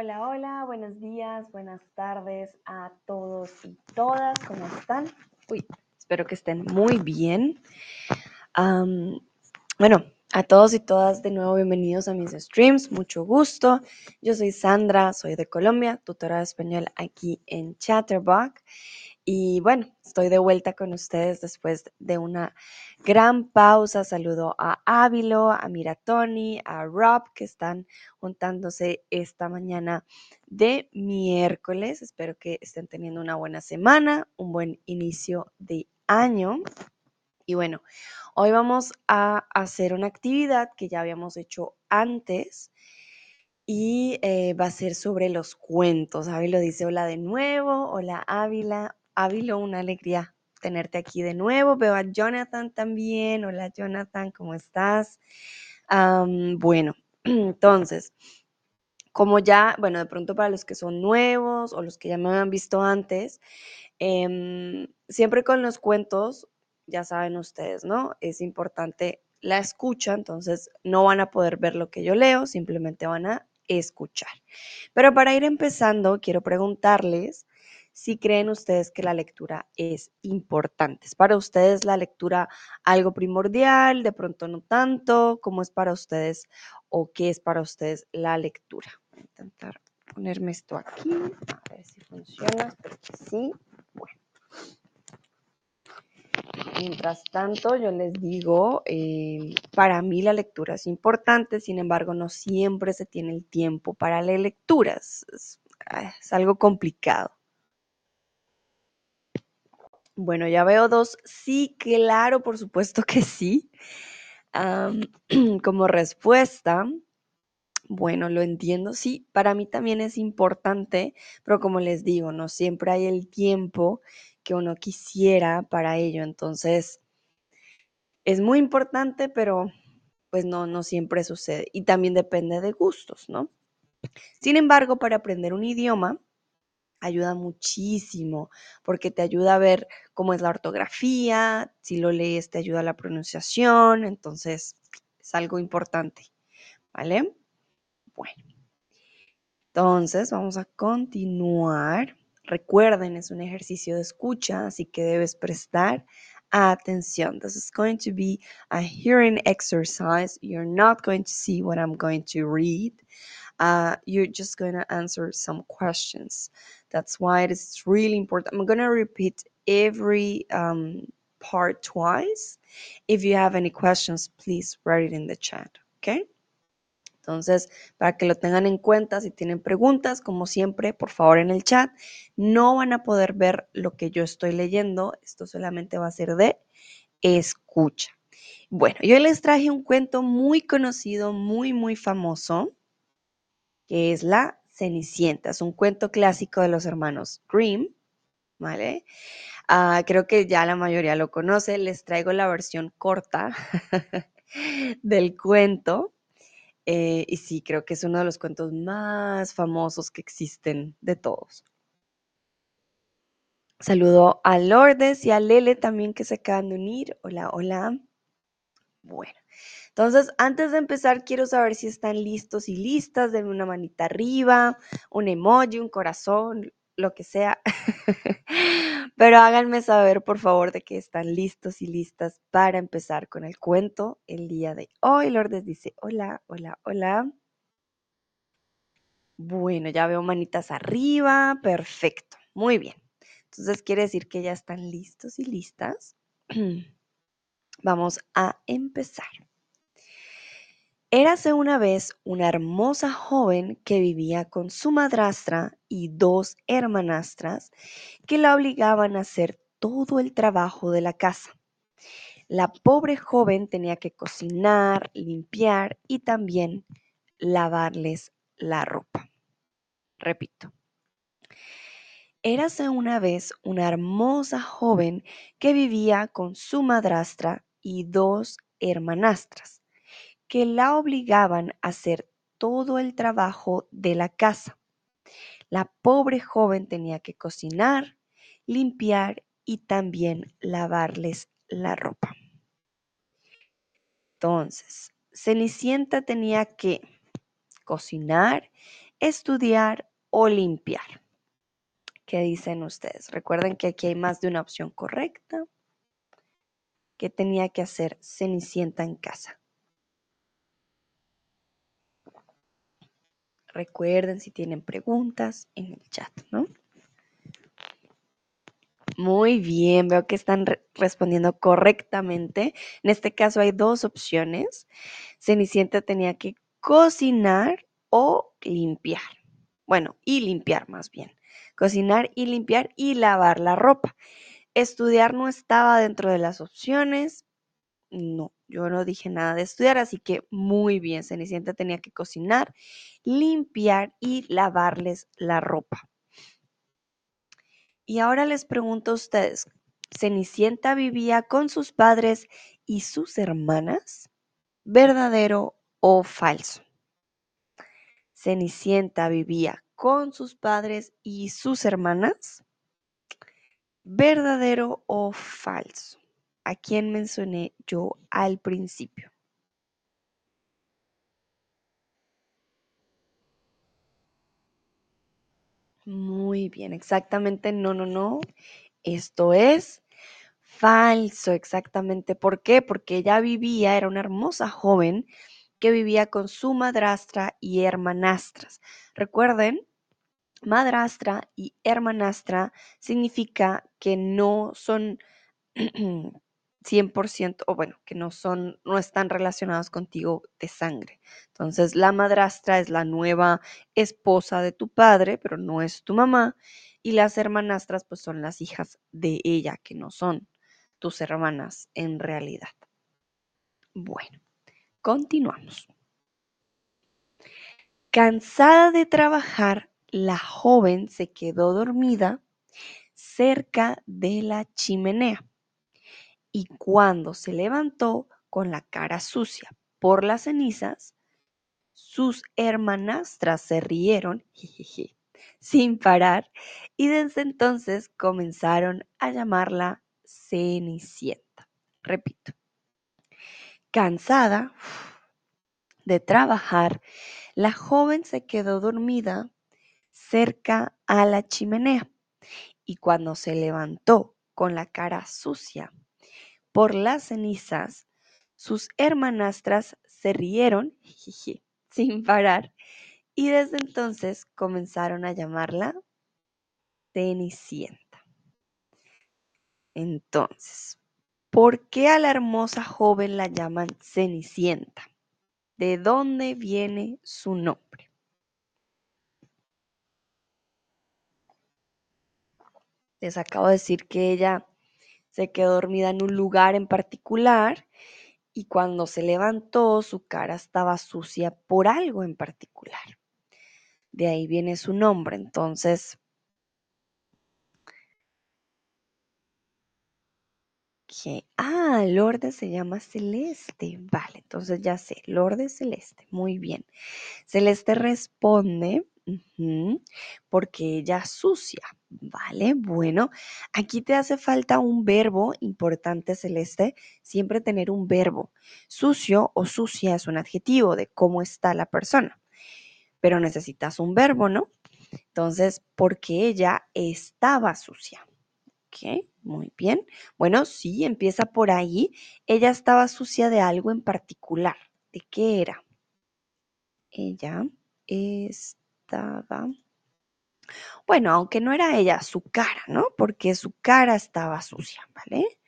Hola, hola, buenos días, buenas tardes a todos y todas, ¿cómo están? Uy, espero que estén muy bien. bueno, a todos y todas de nuevo bienvenidos a mis streams, mucho gusto. Yo soy Sandra, soy de Colombia, tutora de español aquí en Chatterbox. Y bueno, estoy de vuelta con ustedes después de una gran pausa. Saludo a Ávilo, a Miratoni, a Rob, que están juntándose esta mañana de miércoles. Espero que estén teniendo una buena semana, un buen inicio de año. Y bueno, hoy vamos a hacer una actividad que ya habíamos hecho antes y eh, va a ser sobre los cuentos. Ávilo dice hola de nuevo, hola Ávila, Ávilo, una alegría tenerte aquí de nuevo. Veo a Jonathan también. Hola Jonathan, ¿cómo estás? bueno, entonces, como ya, bueno, de pronto para los que son nuevos o los que ya me han visto antes, em, siempre con los cuentos, ya saben ustedes, ¿no? Es importante la escucha, entonces no van a poder ver lo que yo leo, simplemente van a escuchar. Pero para ir empezando, quiero preguntarles si creen ustedes que la lectura es importante. ¿Es para ustedes la lectura algo primordial? ¿De pronto no tanto? ¿Cómo es para ustedes o qué es para ustedes la lectura? Voy a intentar ponerme esto aquí, a ver si funciona, sí. Bueno. Mientras tanto, yo les digo, eh, para mí la lectura es importante, sin embargo, no siempre se tiene el tiempo para leer lecturas. es algo complicado. Bueno, ya veo dos. Sí, claro, por supuesto que sí. como respuesta, bueno, lo entiendo, sí, para mí también es importante, pero como les digo, no siempre hay el tiempo que uno quisiera para ello. Entonces, es muy importante, pero pues no, no siempre sucede. Y también depende de gustos, ¿no? Sin embargo, para aprender un idioma, ayuda muchísimo porque te ayuda a ver cómo es la ortografía, si lo lees te ayuda a la pronunciación, entonces es algo importante, ¿vale? Bueno, entonces vamos a continuar. Recuerden, es un ejercicio de escucha, así que debes prestar atención. This is going to be a hearing exercise. You're not going to see what I'm going to read. Uh, you're just going to answer some questions. That's why it is really important. I'm going to repeat every um, part twice. If you have any questions, please write it in the chat, okay? Entonces, para que lo tengan en cuenta, si tienen preguntas, como siempre, por favor en el chat, no van a poder ver lo que yo estoy leyendo. Esto solamente va a ser de escucha. Bueno, yo les traje un cuento muy conocido, muy, muy famoso, que es La Cenicienta. Es un cuento clásico de los hermanos Grimm, ¿vale? Ah, creo que ya la mayoría lo conoce. Les traigo la versión corta del cuento. Eh, y sí, creo que es uno de los cuentos más famosos que existen de todos. Saludo a Lourdes y a Lele también que se acaban de unir. Hola, hola. Bueno, entonces, antes de empezar, quiero saber si están listos y listas. Denme una manita arriba, un emoji, un corazón, lo que sea. Pero háganme saber, por favor, de que están listos y listas para empezar con el cuento el día de hoy. Lourdes dice, hola, hola, hola. Bueno, ya veo manitas arriba. Perfecto. Muy bien. Entonces, quiere decir que ya están listos y listas. Vamos a empezar. Érase una vez una hermosa joven que vivía con su madrastra y dos hermanastras que la obligaban a hacer todo el trabajo de la casa. La pobre joven tenía que cocinar, limpiar y también lavarles la ropa. Repito. Érase una vez una hermosa joven que vivía con su madrastra y dos hermanastras que la obligaban a hacer todo el trabajo de la casa. La pobre joven tenía que cocinar, limpiar y también lavarles la ropa. Entonces, Cenicienta tenía que cocinar estudiar o limpiar. ¿Qué dicen ustedes? Recuerden que aquí hay más de una opción correcta. ¿Qué tenía que hacer Cenicienta en casa? Recuerden si tienen preguntas en el chat, ¿no? Muy bien, veo que están respondiendo correctamente. En este caso hay dos opciones. Cenicienta tenía que cocinar o limpiar. Bueno, y limpiar más bien. Cocinar y limpiar y lavar la ropa. Estudiar no estaba dentro de las opciones. No, yo no dije nada de estudiar, así que muy bien. Cenicienta tenía que cocinar, limpiar y lavarles la ropa. Y ahora les pregunto a ustedes, ¿Cenicienta vivía con sus padres y sus hermanas? ¿Verdadero o falso? Cenicienta vivía con sus padres y sus hermanas. ¿Verdadero o falso? ¿A quién mencioné yo al principio? Muy bien, exactamente, no, no, no. Esto es falso, exactamente. ¿Por qué? Porque ella vivía, era una hermosa joven que vivía con su madrastra y hermanastras. Recuerden, madrastra y hermanastra significa que no son 100% o bueno, que no son no están relacionados contigo de sangre. Entonces, la madrastra es la nueva esposa de tu padre, pero no es tu mamá, y las hermanastras pues son las hijas de ella, que no son tus hermanas en realidad. Bueno, continuamos. Cansada de trabajar, la joven se quedó dormida cerca de la chimenea y cuando se levantó con la cara sucia por las cenizas, sus hermanastras se rieron sin parar y desde entonces comenzaron a llamarla Cenicienta. Repito, cansada de trabajar, la joven se quedó dormida cerca a la chimenea y cuando se levantó con la cara sucia por las cenizas, sus hermanastras se rieron sin parar y desde entonces comenzaron a llamarla Cenicienta. Entonces, ¿por qué a la hermosa joven la llaman Cenicienta? ¿De dónde viene su nombre? Les acabo de decir que ella se quedó dormida en un lugar en particular y cuando se levantó su cara estaba sucia por algo en particular. De ahí viene su nombre. Entonces, ah, Lourdes se llama Celeste. Vale, entonces ya sé, Lourdes Celeste. Muy bien. Celeste responde porque ella sucia, ¿vale? Bueno, aquí te hace falta un verbo importante, Celeste, siempre tener un verbo. Sucio o sucia es un adjetivo de cómo está la persona, pero necesitas un verbo, ¿no? Entonces, porque ella estaba sucia. Ok, muy bien. Bueno, sí, empieza por ahí. Ella estaba sucia de algo en particular. ¿De qué era? Ella estaba bueno, aunque no era ella, su cara, ¿no? Porque su cara estaba sucia, ¿vale?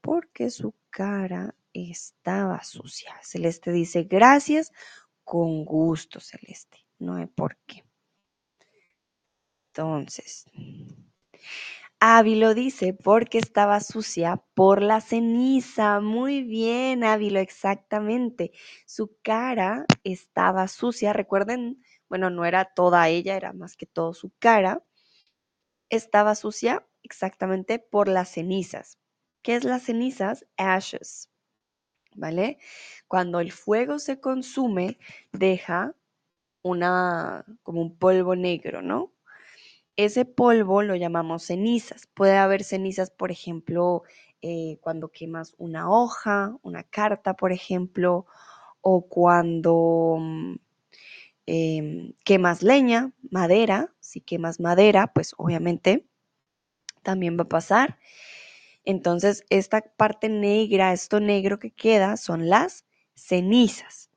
Porque su cara estaba sucia. Celeste dice, gracias, con gusto, Celeste. No hay por qué. Entonces, Ávilo dice, porque estaba sucia por la ceniza. Muy bien, Ávilo, exactamente. Su cara estaba sucia. Recuerden bueno, no era toda ella, era más que todo su cara, estaba sucia exactamente por las cenizas. ¿Qué es las cenizas? Ashes, ¿vale? Cuando el fuego se consume, deja una, como un polvo negro, ¿no? Ese polvo lo llamamos cenizas. Puede haber cenizas, por ejemplo, eh, cuando quemas una hoja, una carta, por ejemplo, o cuando em, quemas leña, madera, si quemas madera, pues obviamente también va a pasar. Entonces, esta parte negra, esto negro que queda, son las cenizas.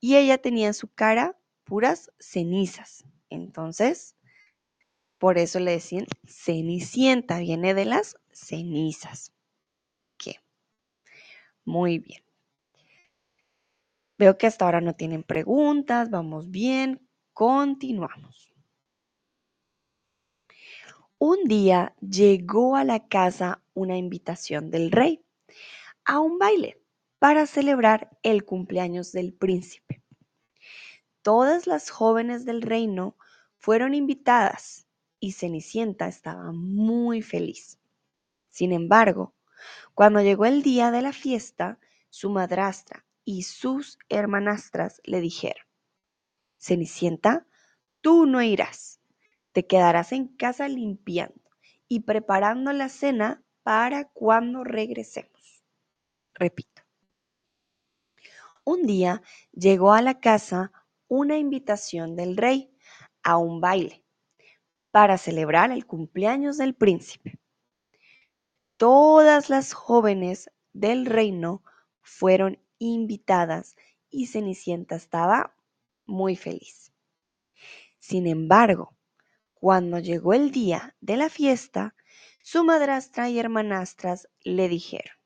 Y ella tenía en su cara puras cenizas. Entonces, por eso le decían cenicienta, viene de las cenizas. ¿Qué? Muy bien. Veo que hasta ahora no tienen preguntas, vamos bien, continuamos. Un día llegó a la casa una invitación del rey a un baile para celebrar el cumpleaños del príncipe. Todas las jóvenes del reino fueron invitadas y Cenicienta estaba muy feliz. Sin embargo, cuando llegó el día de la fiesta, su madrastra y sus hermanastras le dijeron, Cenicienta, tú no irás, te quedarás en casa limpiando y preparando la cena para cuando regresemos. Repito. Un día llegó a la casa una invitación del rey a un baile para celebrar el cumpleaños del príncipe. Todas las jóvenes del reino fueron invitadas y Cenicienta estaba muy feliz. Sin embargo, cuando llegó el día de la fiesta, su madrastra y hermanastras le dijeron,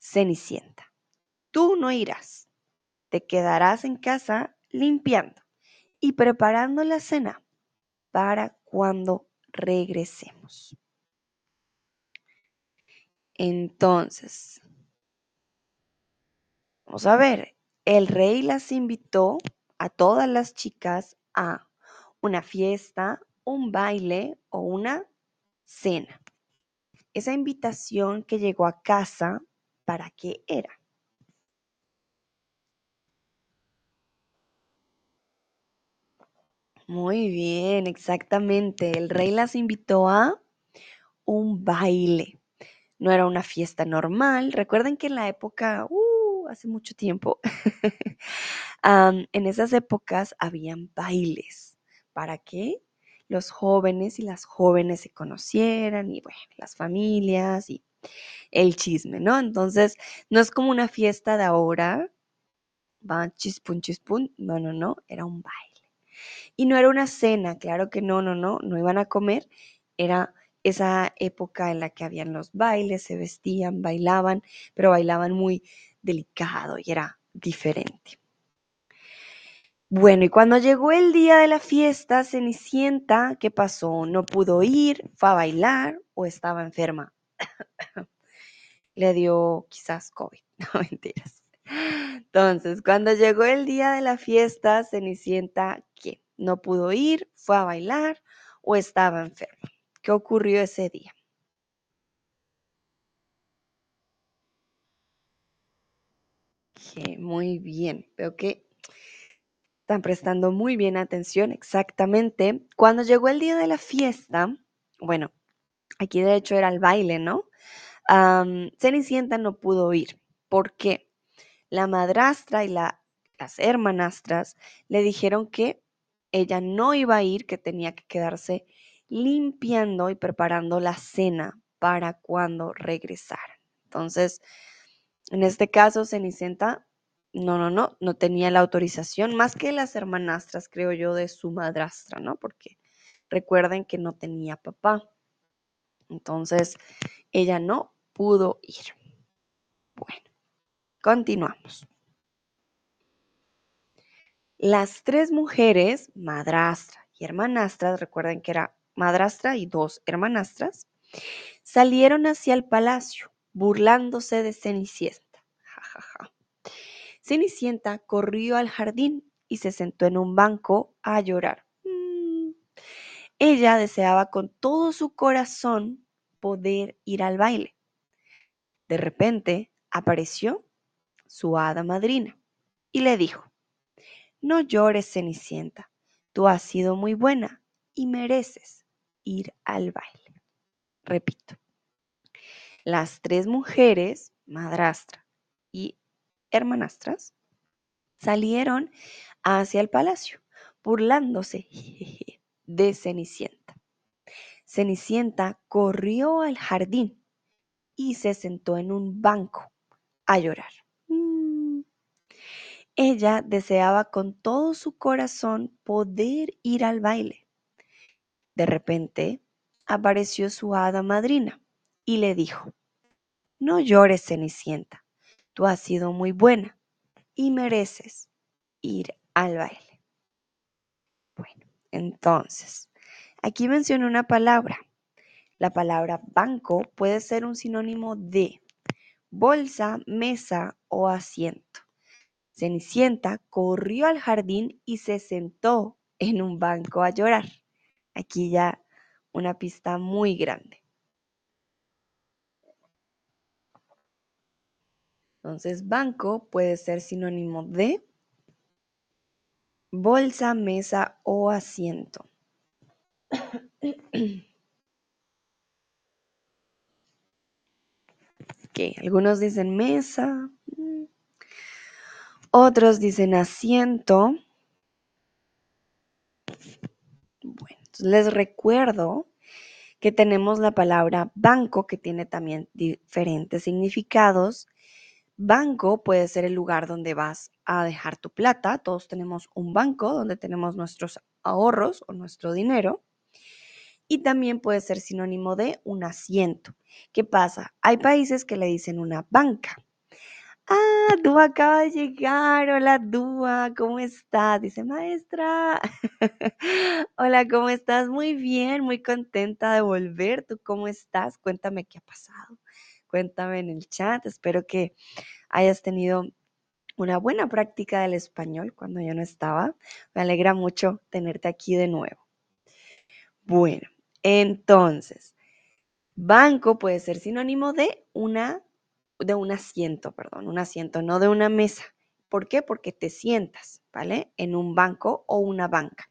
Cenicienta, tú no irás, te quedarás en casa limpiando y preparando la cena para cuando regresemos. Entonces, vamos a ver, el rey las invitó a todas las chicas a una fiesta, un baile o una cena. Esa invitación que llegó a casa, ¿para qué era? Muy bien, exactamente. El rey las invitó a un baile. No era una fiesta normal. Recuerden que en la época, uh, hace mucho tiempo, en esas épocas habían bailes para que los jóvenes y las jóvenes se conocieran y bueno, las familias y el chisme, ¿no? Entonces, no es como una fiesta de ahora, va chispun chispun, no, no, no, era un baile. Y no era una cena, claro que no, no, no, no iban a comer, era esa época en la que habían los bailes, se vestían, bailaban, pero bailaban muy delicado y era diferente. Bueno, y cuando llegó el día de la fiesta, Cenicienta, ¿qué pasó? No pudo ir, fue a bailar o estaba enferma. Le dio quizás COVID, no mentiras. Entonces, cuando llegó el día de la fiesta, Cenicienta, ¿qué? No pudo ir, fue a bailar o estaba enferma. ¿Qué ocurrió ese día? Muy bien, veo que están prestando muy bien atención, exactamente. Cuando llegó el día de la fiesta, bueno, aquí de hecho era el baile, ¿no? Cenicienta no pudo ir. ¿Por qué? La madrastra y las hermanastras le dijeron que ella no iba a ir, que tenía que quedarse limpiando y preparando la cena para cuando regresaran. Entonces, en este caso, Cenicienta no, no, no, no tenía la autorización, más que las hermanastras, creo yo, de su madrastra, ¿no? Porque recuerden que no tenía papá. Entonces, ella no pudo ir. Bueno, continuamos. Las tres mujeres, madrastra y hermanastras, recuerden que era madrastra y dos hermanastras, salieron hacia el palacio, burlándose de Cenicienta. Ja, ja, ja. Cenicienta corrió al jardín y se sentó en un banco a llorar. Mm. Ella deseaba con todo su corazón poder ir al baile. De repente apareció su hada madrina y le dijo, no llores, Cenicienta, tú has sido muy buena y mereces ir al baile. Repito, las tres mujeres, madrastra y hermanastras, salieron hacia el palacio, burlándose de Cenicienta. Cenicienta corrió al jardín y se sentó en un banco a llorar. Mm. Ella deseaba con todo su corazón poder ir al baile. De repente apareció su hada madrina y le dijo, no llores, Cenicienta, tú has sido muy buena y mereces ir al baile. Bueno, entonces, aquí menciono una palabra. La palabra banco puede ser un sinónimo de bolsa, mesa o asiento. Cenicienta corrió al jardín y se sentó en un banco a llorar. Aquí ya una pista muy grande. Entonces, banco puede ser sinónimo de bolsa, mesa o asiento. algunos dicen mesa, mm, otros dicen asiento. Bueno, les recuerdo que tenemos la palabra banco que tiene también diferentes significados. Banco puede ser el lugar donde vas a dejar tu plata. Todos tenemos un banco donde tenemos nuestros ahorros o nuestro dinero. Y también puede ser sinónimo de un asiento. ¿Qué pasa? Hay países que le dicen una banca. Ah, Dúa acaba de llegar. Hola, Dúa, ¿cómo estás? Dice, maestra. Hola, ¿cómo estás? Muy bien, muy contenta de volver. ¿Tú cómo estás? Cuéntame qué ha pasado. Cuéntame en el chat. Espero que hayas tenido una buena práctica del español cuando yo no estaba. Me alegra mucho tenerte aquí de nuevo. Bueno, entonces, banco puede ser sinónimo de una de un asiento, perdón, un asiento, no de una mesa. ¿Por qué? Porque te sientas, ¿vale? En un banco o una banca.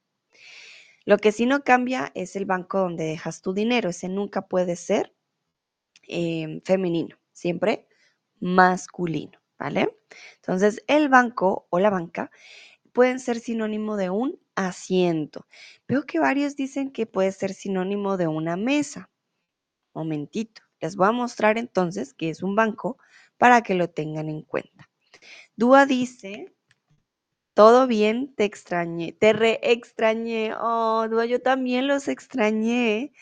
Lo que sí no cambia es el banco donde dejas tu dinero. Ese nunca puede ser em, femenino, siempre masculino, ¿vale? Entonces, el banco o la banca pueden ser sinónimo de un asiento. Veo que varios dicen que puede ser sinónimo de una mesa. Momentito. Les voy a mostrar entonces que es un banco para que lo tengan en cuenta. Dúa dice, todo bien, te extrañé, te re extrañé. Oh, Dúa, yo también los extrañé.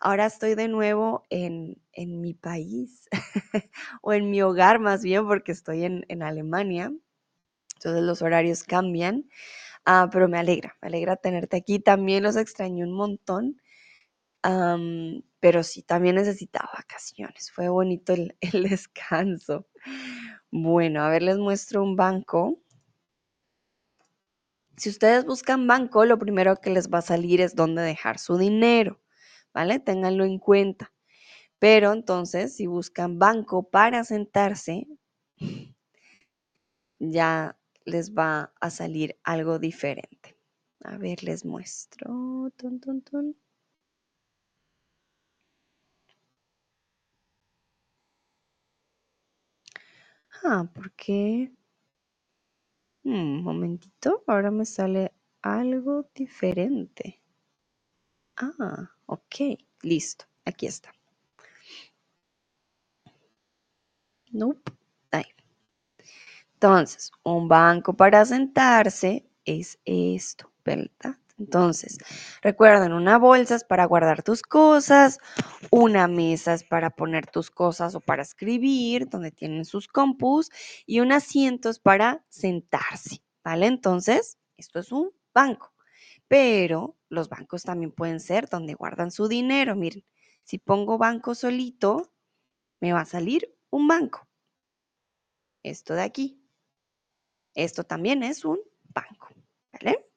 Ahora estoy de nuevo en, mi país o en mi hogar más bien porque estoy en, en Alemania. Entonces los horarios cambian. Ah, pero me alegra, me alegra tenerte aquí. También los extrañé un montón pero sí, también necesitaba vacaciones. Fue bonito el, el descanso. Bueno, a ver, les muestro un banco. Si ustedes buscan banco, lo primero que les va a salir es dónde dejar su dinero, ¿vale? Ténganlo en cuenta. Pero entonces, si buscan banco para sentarse, ya les va a salir algo diferente. A ver, les muestro. Ton, ton, ton. Ah, ¿por qué? Un mm, momentito, ahora me sale algo diferente. Ah, ok, listo, aquí está. Nope, ahí. Entonces, un banco para sentarse es esto, ¿verdad? Entonces, recuerden, una bolsa es para guardar tus cosas, una mesa es para poner tus cosas o para escribir, donde tienen sus compus, y un asiento es para sentarse, ¿vale? Entonces, esto es un banco, pero los bancos también pueden ser donde guardan su dinero. Miren, si pongo banco solito, me va a salir un banco. Esto de aquí. Esto también es un banco, ¿vale?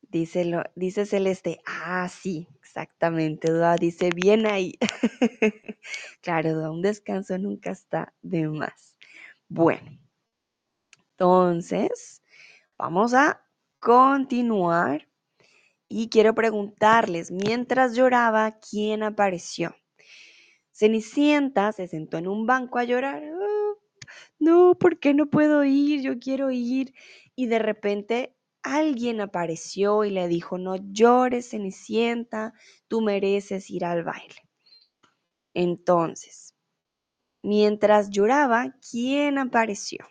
Dice, lo, dice Celeste, ah, sí, exactamente, dice bien ahí. claro, un descanso nunca está de más. Bueno, entonces, vamos a continuar y quiero preguntarles, mientras lloraba, ¿quién apareció? Cenicienta se sentó en un banco a llorar. no, ¿por qué no puedo ir? Yo quiero ir. Y de repente alguien apareció y le dijo, no llores, Cenicienta, tú mereces ir al baile. Entonces, mientras lloraba, ¿quién apareció?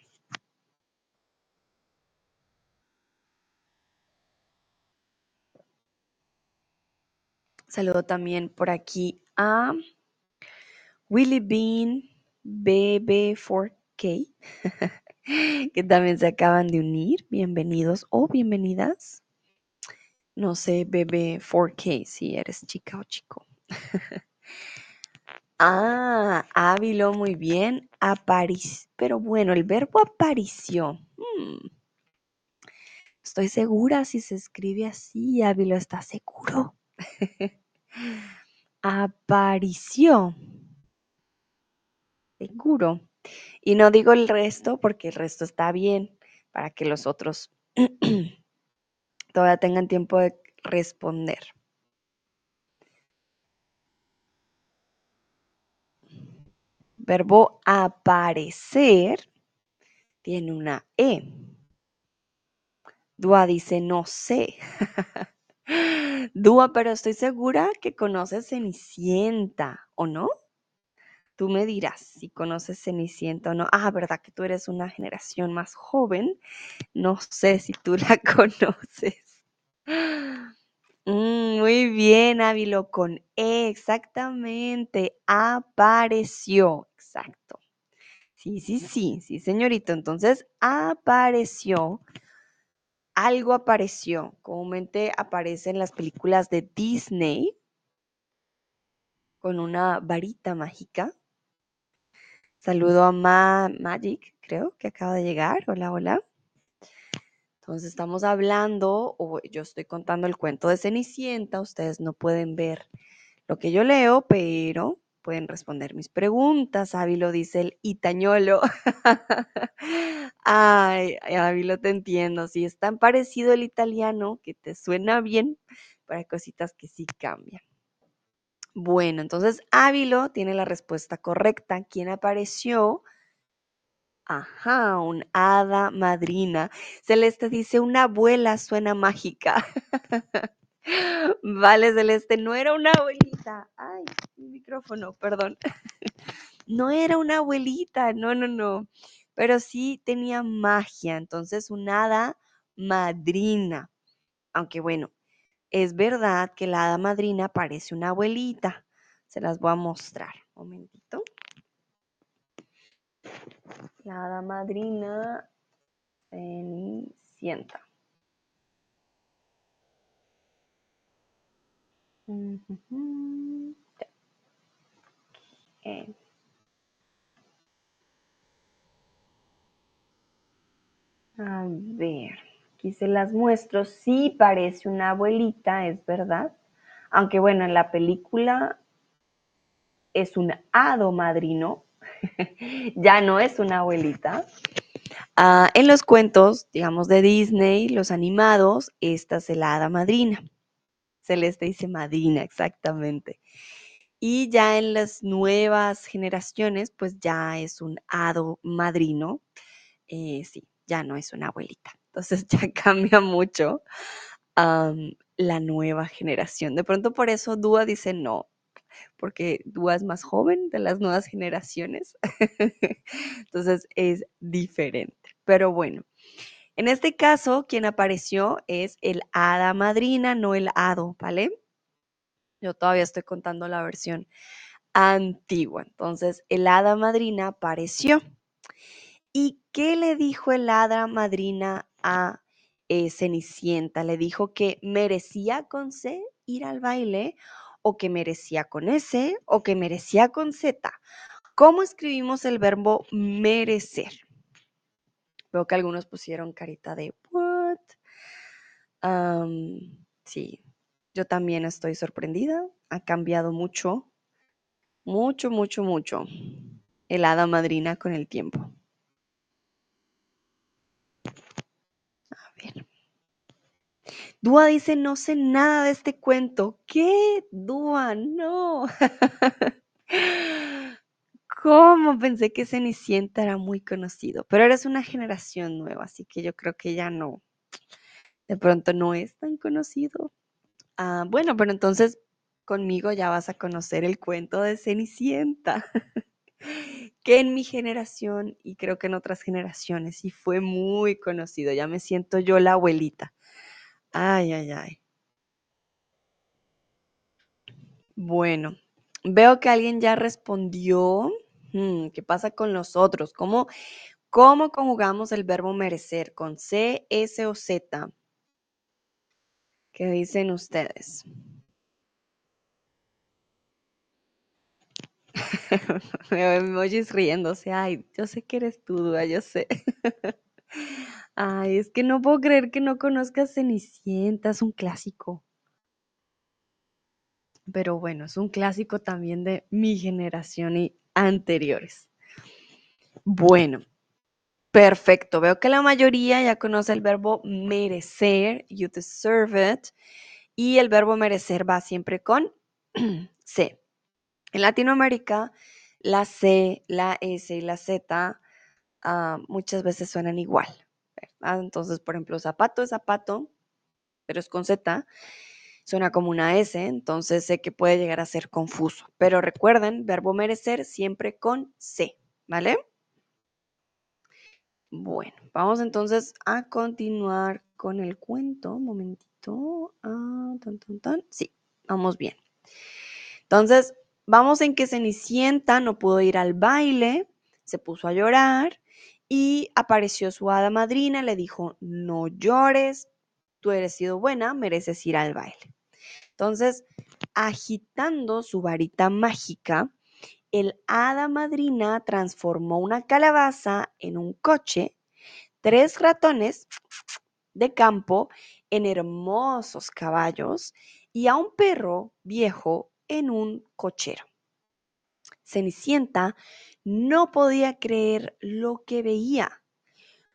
Saludo también por aquí a Willy Bean BB4K, que también se acaban de unir. Bienvenidos o bienvenidas. No sé, BB4K, si eres chica o chico. ah, Ávilo, muy bien. Aparició, pero bueno, el verbo apareció. Hmm. Estoy segura si se escribe así, Ávilo, ¿está seguro? Apareció. Seguro. Y no digo el resto porque el resto está bien para que los otros todavía tengan tiempo de responder. Verbo aparecer tiene una E. Dua dice no sé. Dúa, pero estoy segura que conoces Cenicienta, ¿o no? Tú me dirás si conoces Cenicienta o no. Ah, ¿verdad que tú eres una generación más joven? No sé si tú la conoces. Mm, muy bien, Ávilo, con E, exactamente. Apareció, exacto. Sí, sí, sí, sí, señorito. Entonces, apareció algo apareció. Comúnmente aparece en las películas de Disney con una varita mágica. Saludo a Ma Magic, creo que acaba de llegar. Hola, hola. Entonces estamos hablando, o yo estoy contando el cuento de Cenicienta. Ustedes no pueden ver lo que yo leo, pero pueden responder mis preguntas. Ávilo dice el itañolo. Ay, Ávilo, te entiendo. Si es tan parecido el italiano que te suena bien, para cositas que sí cambian. Bueno, entonces Ávilo tiene la respuesta correcta. ¿Quién apareció? Ajá, un hada madrina. Celeste dice, una abuela suena mágica. Vale, Celeste, no era una abuelita. Ay, mi micrófono, perdón. No era una abuelita, no, no, no. Pero sí tenía magia, entonces un hada madrina. Aunque bueno, es verdad que la hada madrina parece una abuelita. Se las voy a mostrar. Un momentito. La hada madrina Cenicienta. A ver, aquí se las muestro. Sí parece una abuelita, es verdad. Aunque bueno, en la película es un hado madrino, ya no es una abuelita. Ah, en los cuentos, digamos, de Disney, los animados, esta es la hada madrina. Celeste dice madrina, exactamente. Y ya en las nuevas generaciones, pues ya es un hado madrino. Eh, sí, ya no es una abuelita. Entonces ya cambia mucho la nueva generación. De pronto por eso Dúa dice no, porque Dúa es más joven de las nuevas generaciones. Entonces es diferente. Pero bueno, en este caso, quien apareció es el hada madrina, no el hado, ¿vale? Yo todavía estoy contando la versión antigua. Entonces, el hada madrina apareció. ¿Y qué le dijo el hada madrina a eh, Cenicienta? Le dijo que merecía con C ir al baile o que merecía con S o que merecía con Z. ¿Cómo escribimos el verbo merecer? Veo que algunos pusieron carita de what. sí, yo también estoy sorprendida. Ha cambiado mucho, mucho, mucho, mucho el hada madrina con el tiempo. A ver. Dúa dice, no sé nada de este cuento. ¿Qué? Dúa, no. ¿Cómo? Pensé que Cenicienta era muy conocido, pero eres una generación nueva, así que yo creo que ya no. De pronto no es tan conocido. Ah, bueno, pero entonces conmigo ya vas a conocer el cuento de Cenicienta, que en mi generación y creo que en otras generaciones sí fue muy conocido. Ya me siento yo la abuelita. Ay, ay, ay. Bueno, veo que alguien ya respondió. ¿Qué pasa con los otros? ¿Cómo, ¿Cómo conjugamos el verbo merecer? ¿Con C, S o Z? ¿Qué dicen ustedes? Veo emojis riéndose. Ay, yo sé que eres tú, Dua, yo sé. Ay, es que no puedo creer que no conozcas Cenicienta, es un clásico. Pero bueno, es un clásico también de mi generación y anteriores. Bueno, perfecto. Veo que la mayoría ya conoce el verbo merecer, you deserve it, y el verbo merecer va siempre con C. En Latinoamérica, la C, la S y la Z ah, muchas veces suenan igual. Entonces, por ejemplo, zapato es zapato, pero es con Z, suena como una S, entonces sé que puede llegar a ser confuso. Pero recuerden, verbo merecer siempre con C, ¿vale? Bueno, vamos entonces a continuar con el cuento. Un momentito. Ah, tan, tan, tan. Sí, vamos bien. Entonces, vamos en que Cenicienta no pudo ir al baile, se puso a llorar y apareció su hada madrina, le dijo, no llores, tú eres sido buena, mereces ir al baile. Entonces, agitando su varita mágica, el hada madrina transformó una calabaza en un coche, tres ratones de campo en hermosos caballos y a un perro viejo en un cochero. Cenicienta no podía creer lo que veía.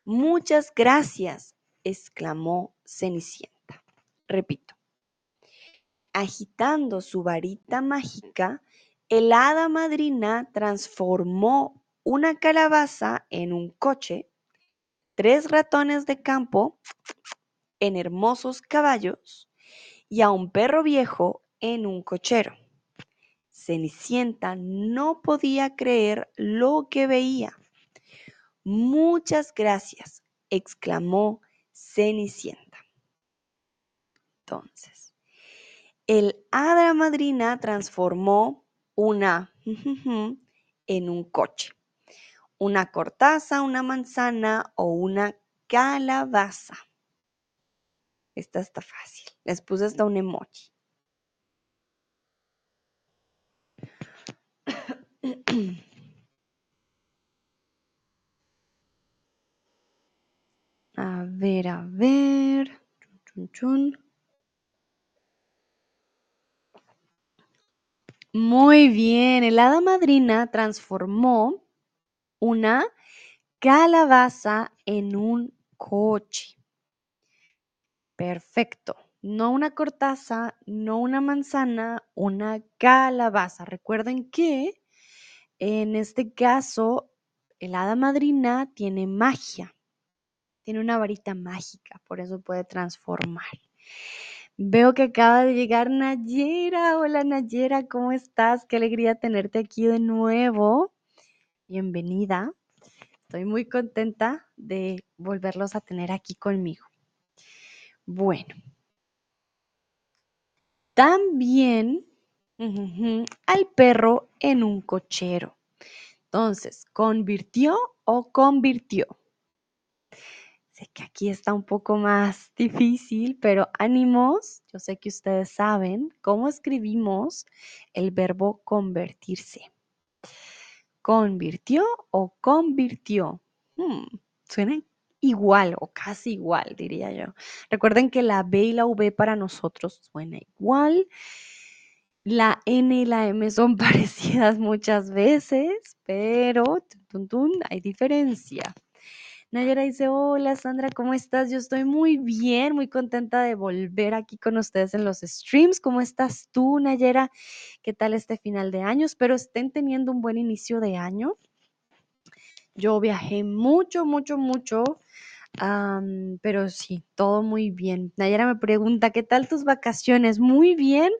Muchas gracias, exclamó Cenicienta. Repito. Agitando su varita mágica, el hada madrina transformó una calabaza en un coche, tres ratones de campo en hermosos caballos y a un perro viejo en un cochero. Cenicienta no podía creer lo que veía. Muchas gracias, exclamó Cenicienta. Entonces, el hada madrina transformó una en un coche, una cortaza, una manzana o una calabaza. Esta está fácil. Les puse hasta un emoji. A ver, a ver. Muy bien, el hada madrina transformó una calabaza en un coche. Perfecto. No una cortaza, no una manzana, una calabaza. Recuerden que en este caso el hada madrina tiene magia, tiene una varita mágica, por eso puede transformar. Veo que acaba de llegar Nayera. Hola Nayera, ¿cómo estás? Qué alegría tenerte aquí de nuevo. Bienvenida. Estoy muy contenta de volverlos a tener aquí conmigo. Bueno. También al perro en un cochero. Entonces, ¿convirtió o convirtió? Que aquí está un poco más difícil, pero ánimos. Yo sé que ustedes saben cómo escribimos el verbo convertirse. ¿Convirtió o convirtió? Hmm, suena igual o casi igual, diría yo. Recuerden que la B y la V para nosotros suena igual. La N y la M son parecidas muchas veces, pero hay diferencia. Nayera dice, hola Sandra, ¿cómo estás? Yo estoy muy bien, muy contenta de volver aquí con ustedes en los streams. ¿Cómo estás tú, Nayera? ¿Qué tal este final de año? Espero estén teniendo un buen inicio de año. Yo viajé mucho, mucho, mucho, pero sí, todo muy bien. Nayera me pregunta, ¿qué tal tus vacaciones? Muy bien.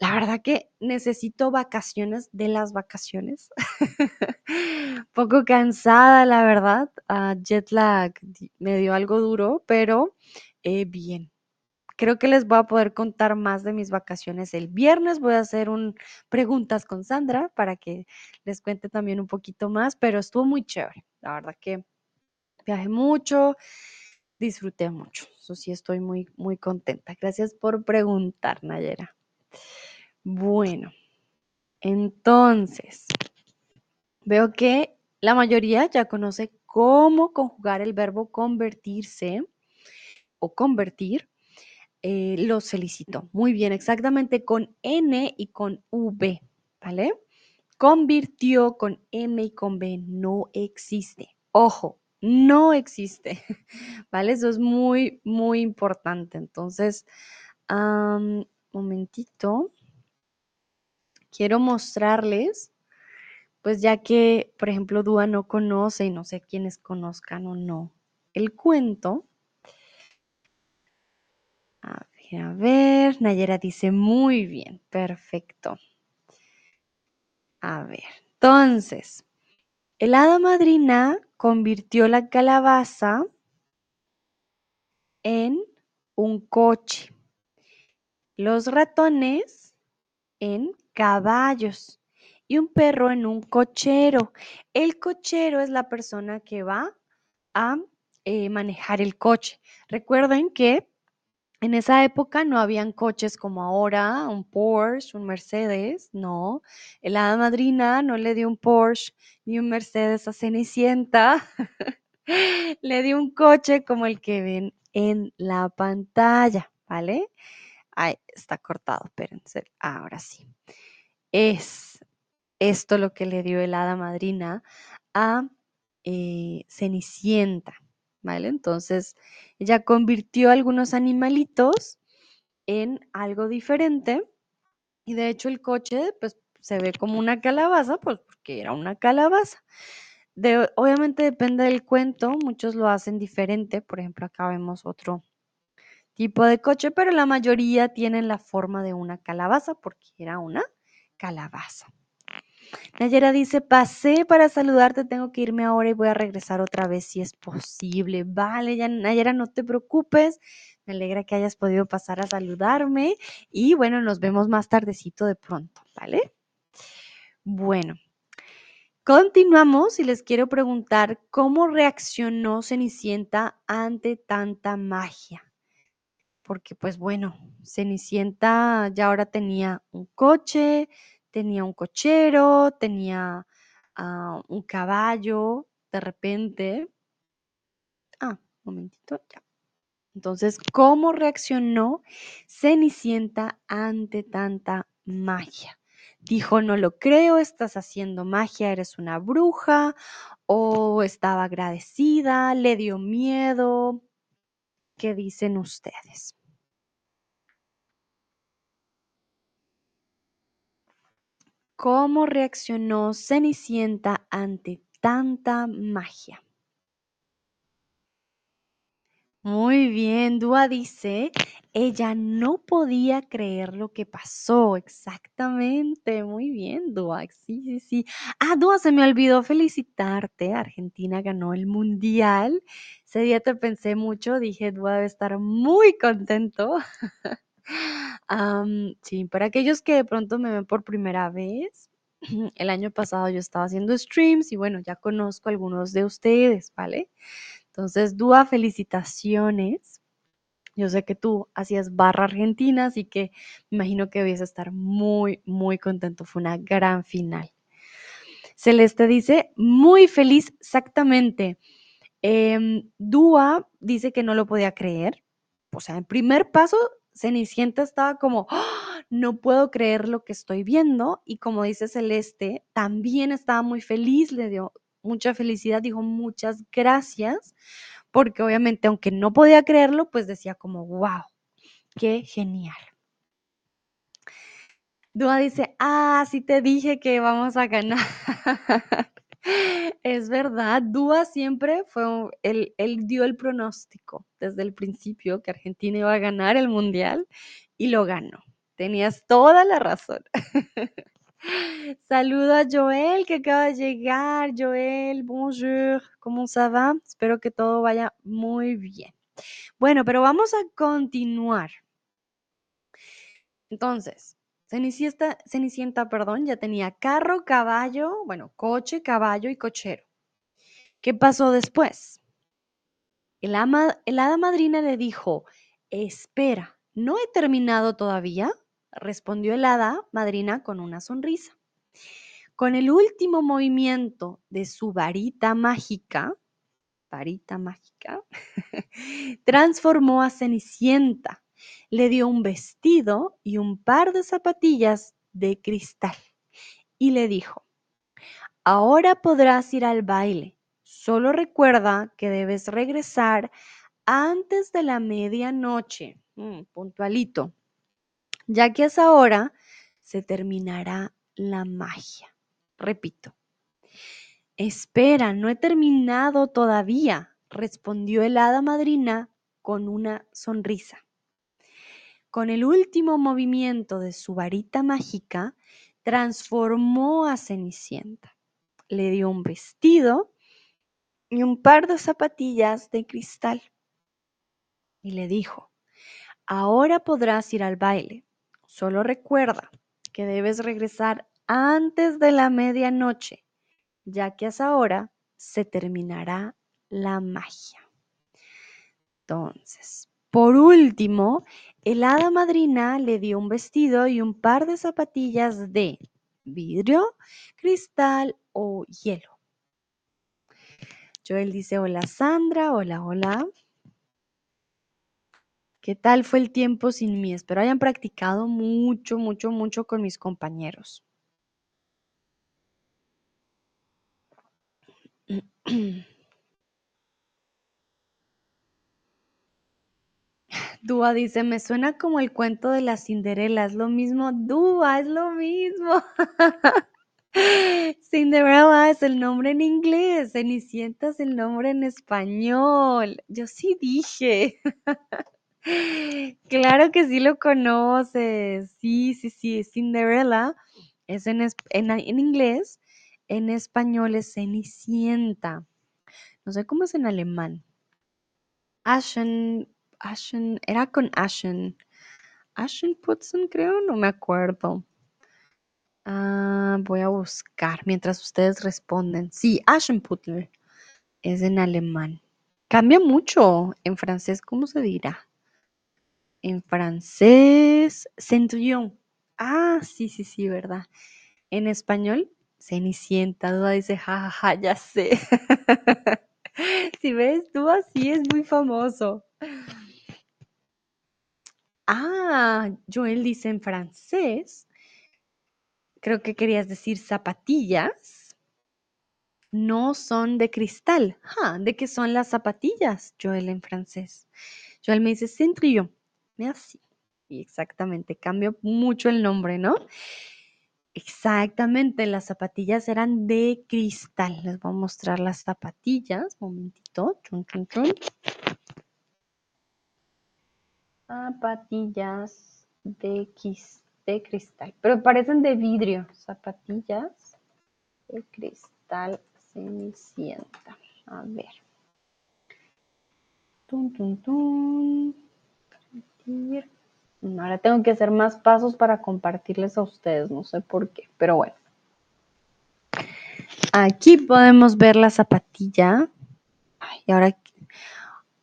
La verdad que necesito vacaciones de las vacaciones. Poco cansada, la verdad. Uh, jet lag me dio algo duro, pero eh, bien. Creo que les voy a poder contar más de mis vacaciones el viernes. Voy a hacer un preguntas con Sandra para que les cuente también un poquito más, pero estuvo muy chévere. La verdad que viajé mucho, disfruté mucho. Eso sí, estoy muy, muy contenta. Gracias por preguntar, Nayera. Bueno, entonces, veo que la mayoría ya conoce cómo conjugar el verbo convertirse o convertir. Eh, los felicito. Muy bien, exactamente con N y con V, ¿vale? Convirtió con M y con B no existe. Ojo, no existe, ¿vale? Eso es muy, muy importante. Entonces, um, momentito. Quiero mostrarles, pues ya que, por ejemplo, Dúa no conoce y no sé quiénes conozcan o no el cuento. A ver, a ver, Nayera dice muy bien, perfecto. A ver, entonces, el hada madrina convirtió la calabaza en un coche, los ratones en caballos y un perro en un cochero. El cochero es la persona que va a eh, manejar el coche. Recuerden que en esa época no habían coches como ahora, un Porsche, un Mercedes, no. El hada madrina no le dio un Porsche ni un Mercedes a Cenicienta. le dio un coche como el que ven en la pantalla, ¿vale? Ahí está cortado, espérense. Ahora sí. Es esto lo que le dio el hada madrina a eh, Cenicienta. ¿vale? Entonces, ella convirtió algunos animalitos en algo diferente y de hecho el coche, pues, se ve como una calabaza, pues, porque era una calabaza. De, obviamente depende del cuento, muchos lo hacen diferente, por ejemplo, acá vemos otro tipo de coche, pero la mayoría tienen la forma de una calabaza porque era una calabaza. Nayera dice, pasé para saludarte, tengo que irme ahora y voy a regresar otra vez si es posible. Vale, ya, Nayera, no te preocupes. Me alegra que hayas podido pasar a saludarme y bueno, nos vemos más tardecito de pronto, ¿vale? Bueno, continuamos y les quiero preguntar cómo reaccionó Cenicienta ante tanta magia porque pues bueno, Cenicienta ya ahora tenía un coche, tenía un cochero, tenía ah, un caballo, de repente. Ah, un momentito, ya. Entonces, ¿cómo reaccionó Cenicienta ante tanta magia? Dijo, no lo creo, estás haciendo magia, eres una bruja, o estaba agradecida, le dio miedo. ¿Qué dicen ustedes? ¿Cómo reaccionó Cenicienta ante tanta magia? Muy bien, Dúa dice, ella no podía creer lo que pasó. Exactamente, muy bien, Dúa. Sí, sí, sí. Ah, Dúa, se me olvidó felicitarte. Argentina ganó el mundial. Ese día te pensé mucho, dije, Dúa debe estar muy contento. sí, para aquellos que de pronto me ven por primera vez, el año pasado yo estaba haciendo streams y bueno, ya conozco algunos de ustedes, ¿vale? Entonces, Dúa, felicitaciones. Yo sé que tú hacías barra argentina, así que me imagino que debías estar muy, muy contento. Fue una gran final. Celeste dice, muy feliz, exactamente. Em, Dúa dice que no lo podía creer. O sea, en primer paso, Cenicienta estaba como, ¡Ah! no puedo creer lo que estoy viendo. Y como dice Celeste, también estaba muy feliz, le dio mucha felicidad, dijo muchas gracias, porque obviamente aunque no podía creerlo, pues decía como, wow, qué genial. Dúa dice, ah, sí te dije que vamos a ganar. Es verdad, Dúa siempre fue, él, él dio el pronóstico desde el principio que Argentina iba a ganar el mundial y lo ganó. Tenías toda la razón. Saludo a Joel que acaba de llegar. Joel, bonjour, ¿cómo ça va? Espero que todo vaya muy bien. Bueno, pero vamos a continuar. Entonces, Cenicienta, perdón, ya tenía carro, caballo, bueno, coche, caballo y cochero. ¿Qué pasó después? El, el hada madrina le dijo, espera, ¿no he terminado todavía? Respondió el hada madrina con una sonrisa. Con el último movimiento de su varita mágica, varita mágica, transformó a Cenicienta le dio un vestido y un par de zapatillas de cristal y le dijo, ahora podrás ir al baile, solo recuerda que debes regresar antes de la medianoche, mm, puntualito, ya que a esa hora se terminará la magia. Repito, espera, no he terminado todavía, respondió el hada madrina con una sonrisa. Con el último movimiento de su varita mágica, transformó a Cenicienta. Le dio un vestido y un par de zapatillas de cristal. Y le dijo, ahora podrás ir al baile. Solo recuerda que debes regresar antes de la medianoche, ya que a esa hora se terminará la magia. Entonces, por último, el hada madrina le dio un vestido y un par de zapatillas de vidrio, cristal o hielo. Joel dice, hola Sandra, hola, hola. ¿Qué tal fue el tiempo sin mí? Espero hayan practicado mucho, mucho, mucho con mis compañeros. Dúa dice, me suena como el cuento de la Cinderela, es lo mismo, Dúa, es lo mismo. Cinderella es el nombre en inglés, Cenicienta es el nombre en español. Yo sí dije. claro que sí lo conoces. Sí, sí, sí, Cinderella es en, en inglés, en español es Cenicienta. No sé cómo es en alemán. Ashen Ashen, era con Ashen. Ashen Putzen, creo, no me acuerdo. Ah, voy a buscar mientras ustedes responden. Sí, Aschenputtel es en alemán. Cambia mucho en francés, ¿cómo se dirá? En francés, Centurion. Ah, sí, sí, sí, ¿verdad? En español, Cenicienta. Duda dice, jajaja, ya sé. si ves, tú así es muy famoso. Ah, Joel dice en francés. Creo que querías decir zapatillas. No son de cristal. ¿De qué son las zapatillas, Joel, en francés? Joel me dice centrillo. Merci. Y exactamente, cambió mucho el nombre, ¿no? Exactamente, las zapatillas eran de cristal. Les voy a mostrar las zapatillas. Momentito. Chun, chun, chun zapatillas de, de cristal, pero parecen de vidrio. Zapatillas de cristal cenicienta. A ver. Tun, tun, tun. Ahora tengo que hacer más pasos para compartirles a ustedes, no sé por qué, pero bueno. Aquí podemos ver la zapatilla. y ahora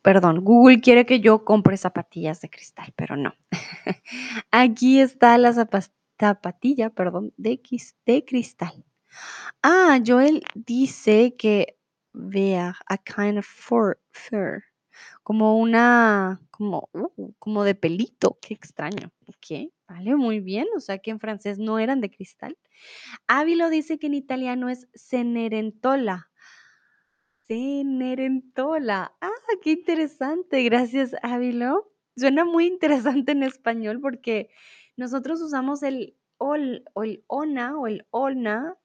perdón, Google quiere que yo compre zapatillas de cristal, pero no. Aquí está la zapatilla, perdón, de, cristal. Ah, Joel dice que vea a kind of fur, fur como una, como, uh, como de pelito, qué extraño. Ok, vale, muy bien, o sea que en francés no eran de cristal. Ávilo dice que en italiano es cenerentola. Cenerentola. Ah, qué interesante. Gracias, Ávilo. Suena muy interesante en español porque nosotros usamos el ol o el ona o el olna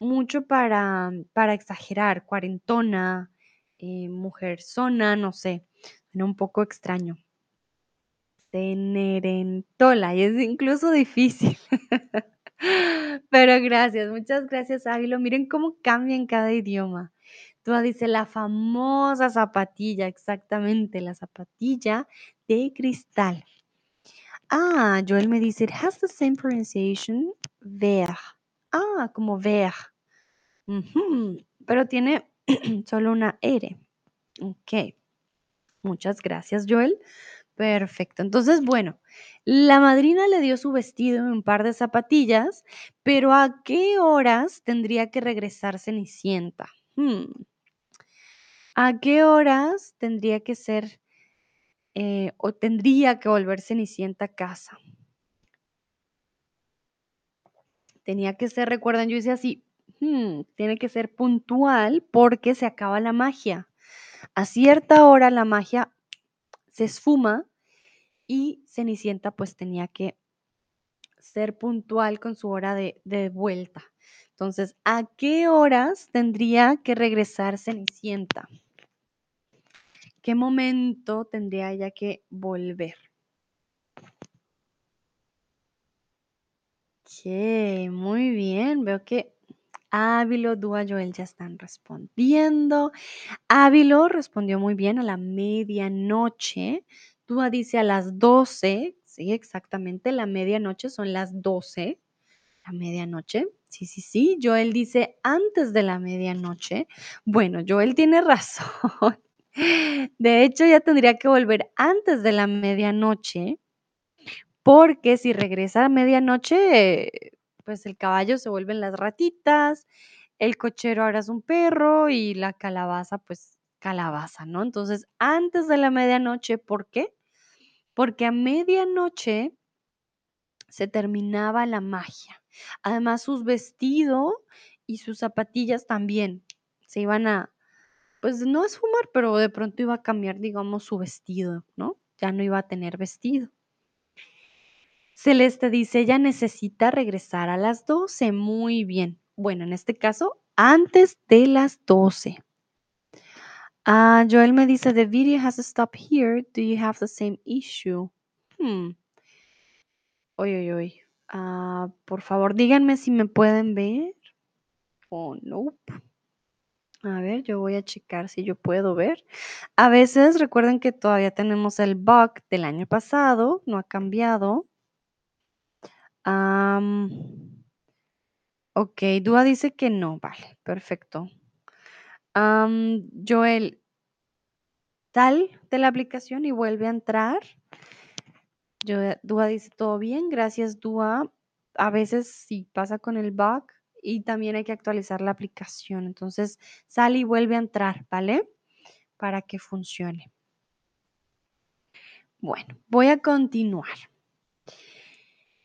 mucho para, para exagerar, cuarentona, eh, mujerzona, no sé, suena un poco extraño. Cenerentola, y es incluso difícil. Pero gracias, muchas gracias, Ávilo. Miren cómo cambia en cada idioma. Tú dice la famosa zapatilla, exactamente, la zapatilla de cristal. Ah, Joel me dice, it has the same pronunciation, ver. Ah, como ver. Pero tiene solo una R. Ok. Muchas gracias, Joel. Perfecto. Entonces, bueno, la madrina le dio su vestido y un par de zapatillas, pero ¿a qué horas tendría que regresar Cenicienta? Hmm, ¿A qué horas tendría que ser eh, o tendría que volver Cenicienta a casa? Tenía que ser, recuerdan, yo decía así, "Hmm, tiene que ser puntual porque se acaba la magia. A cierta hora la magia se esfuma y Cenicienta pues tenía que ser puntual con su hora de vuelta. Entonces, ¿a qué horas tendría que regresar Cenicienta? ¿Qué momento tendría ella que volver? Ok, muy bien. Veo que Ávilo, Dúa, Joel ya están respondiendo. Ávilo respondió muy bien a la medianoche. Dúa dice a las 12. Sí, exactamente. La medianoche son las 12. La medianoche. Sí, sí, sí. Joel dice antes de la medianoche. Bueno, Joel tiene razón. De hecho, ya tendría que volver antes de la medianoche porque si regresa a medianoche, pues el caballo se vuelven las ratitas, el cochero ahora es un perro y la calabaza, pues calabaza, ¿no? Entonces, antes de la medianoche, ¿por qué? Porque a medianoche se terminaba la magia. Además, sus vestidos y sus zapatillas también se iban a, pues no esfumar, pero de pronto iba a cambiar, digamos, su vestido, ¿no? Ya no iba a tener vestido. Celeste dice, ella necesita regresar a las 12. Muy bien. Bueno, en este caso, antes de las 12. Ah, Joel me dice, the video has to stop here. Do you have the same issue? Hmm. Oye, oye, oye. Ah, por favor, díganme si me pueden ver. Oh, no. A ver, yo voy a checar si yo puedo ver. A veces recuerden que todavía tenemos el bug del año pasado, no ha cambiado. ok, Dúa dice que no, vale, perfecto. Joel, sal de la aplicación y vuelve a entrar. Yo, dice todo bien, gracias Dúa. A veces sí pasa con el bug y también hay que actualizar la aplicación. Entonces, sal y vuelve a entrar, ¿vale? Para que funcione. Bueno, voy a continuar.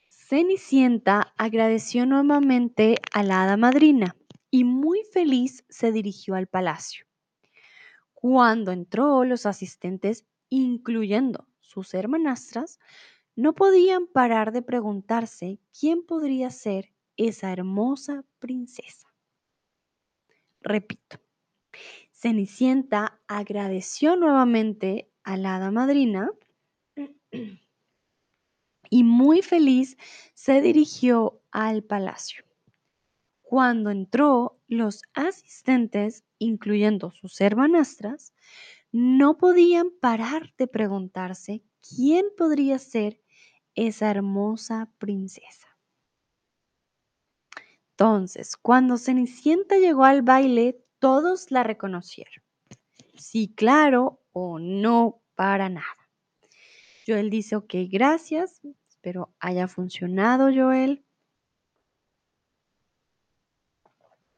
Cenicienta agradeció nuevamente a la hada madrina y muy feliz se dirigió al palacio. Cuando entró, los asistentes, incluyendo sus hermanastras, no podían parar de preguntarse quién podría ser esa hermosa princesa. Repito, Cenicienta agradeció nuevamente a la hada madrina y muy feliz se dirigió al palacio. Cuando entró, los asistentes, incluyendo sus hermanastras, no podían parar de preguntarse quién podría ser esa hermosa princesa. Entonces, cuando Cenicienta llegó al baile, todos la reconocieron. Sí, claro o no, para nada. Joel dice, ok, gracias. Espero haya funcionado, Joel.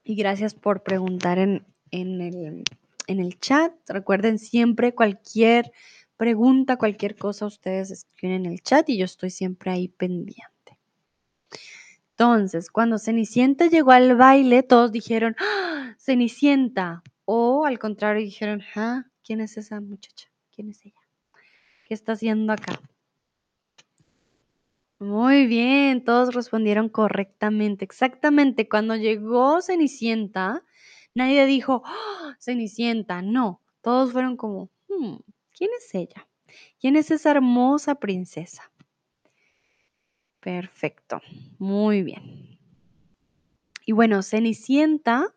Y gracias por preguntar en, el, en el chat. Recuerden siempre cualquier pregunta, cualquier cosa, ustedes escriben en el chat y yo estoy siempre ahí pendiente. Entonces, cuando Cenicienta llegó al baile, todos dijeron, ¡Ah! Cenicienta, o al contrario dijeron, ah, ¿quién es esa muchacha? ¿Quién es ella? ¿Qué está haciendo acá? Muy bien, todos respondieron correctamente. Exactamente, cuando llegó Cenicienta, nadie dijo, ¡Ah, Cenicienta, no, todos fueron como, hmm, ¿quién es ella? ¿Quién es esa hermosa princesa? Perfecto, muy bien. Y bueno, Cenicienta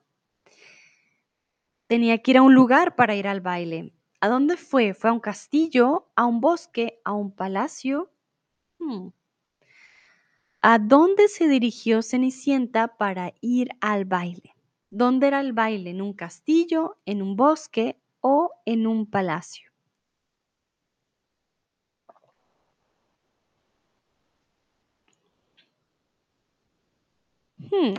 tenía que ir a un lugar para ir al baile. ¿A dónde fue? ¿Fue a un castillo, a un bosque, a un palacio? Hmm. ¿A dónde se dirigió Cenicienta para ir al baile? ¿Dónde era el baile? ¿En un castillo, en un bosque o en un palacio? Hmm.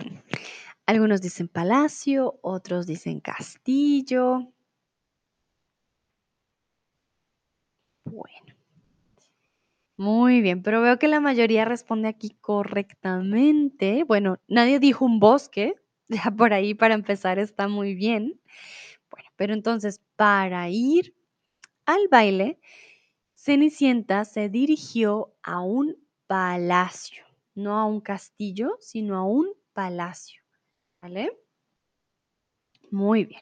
Algunos dicen palacio, otros dicen castillo. Bueno. Muy bien, pero veo que la mayoría responde aquí correctamente. Bueno, nadie dijo un bosque, ya por ahí para empezar está muy bien. Bueno, pero entonces para ir al baile, Cenicienta se dirigió a un palacio, no a un castillo, sino a un palacio. ¿Vale? Muy bien.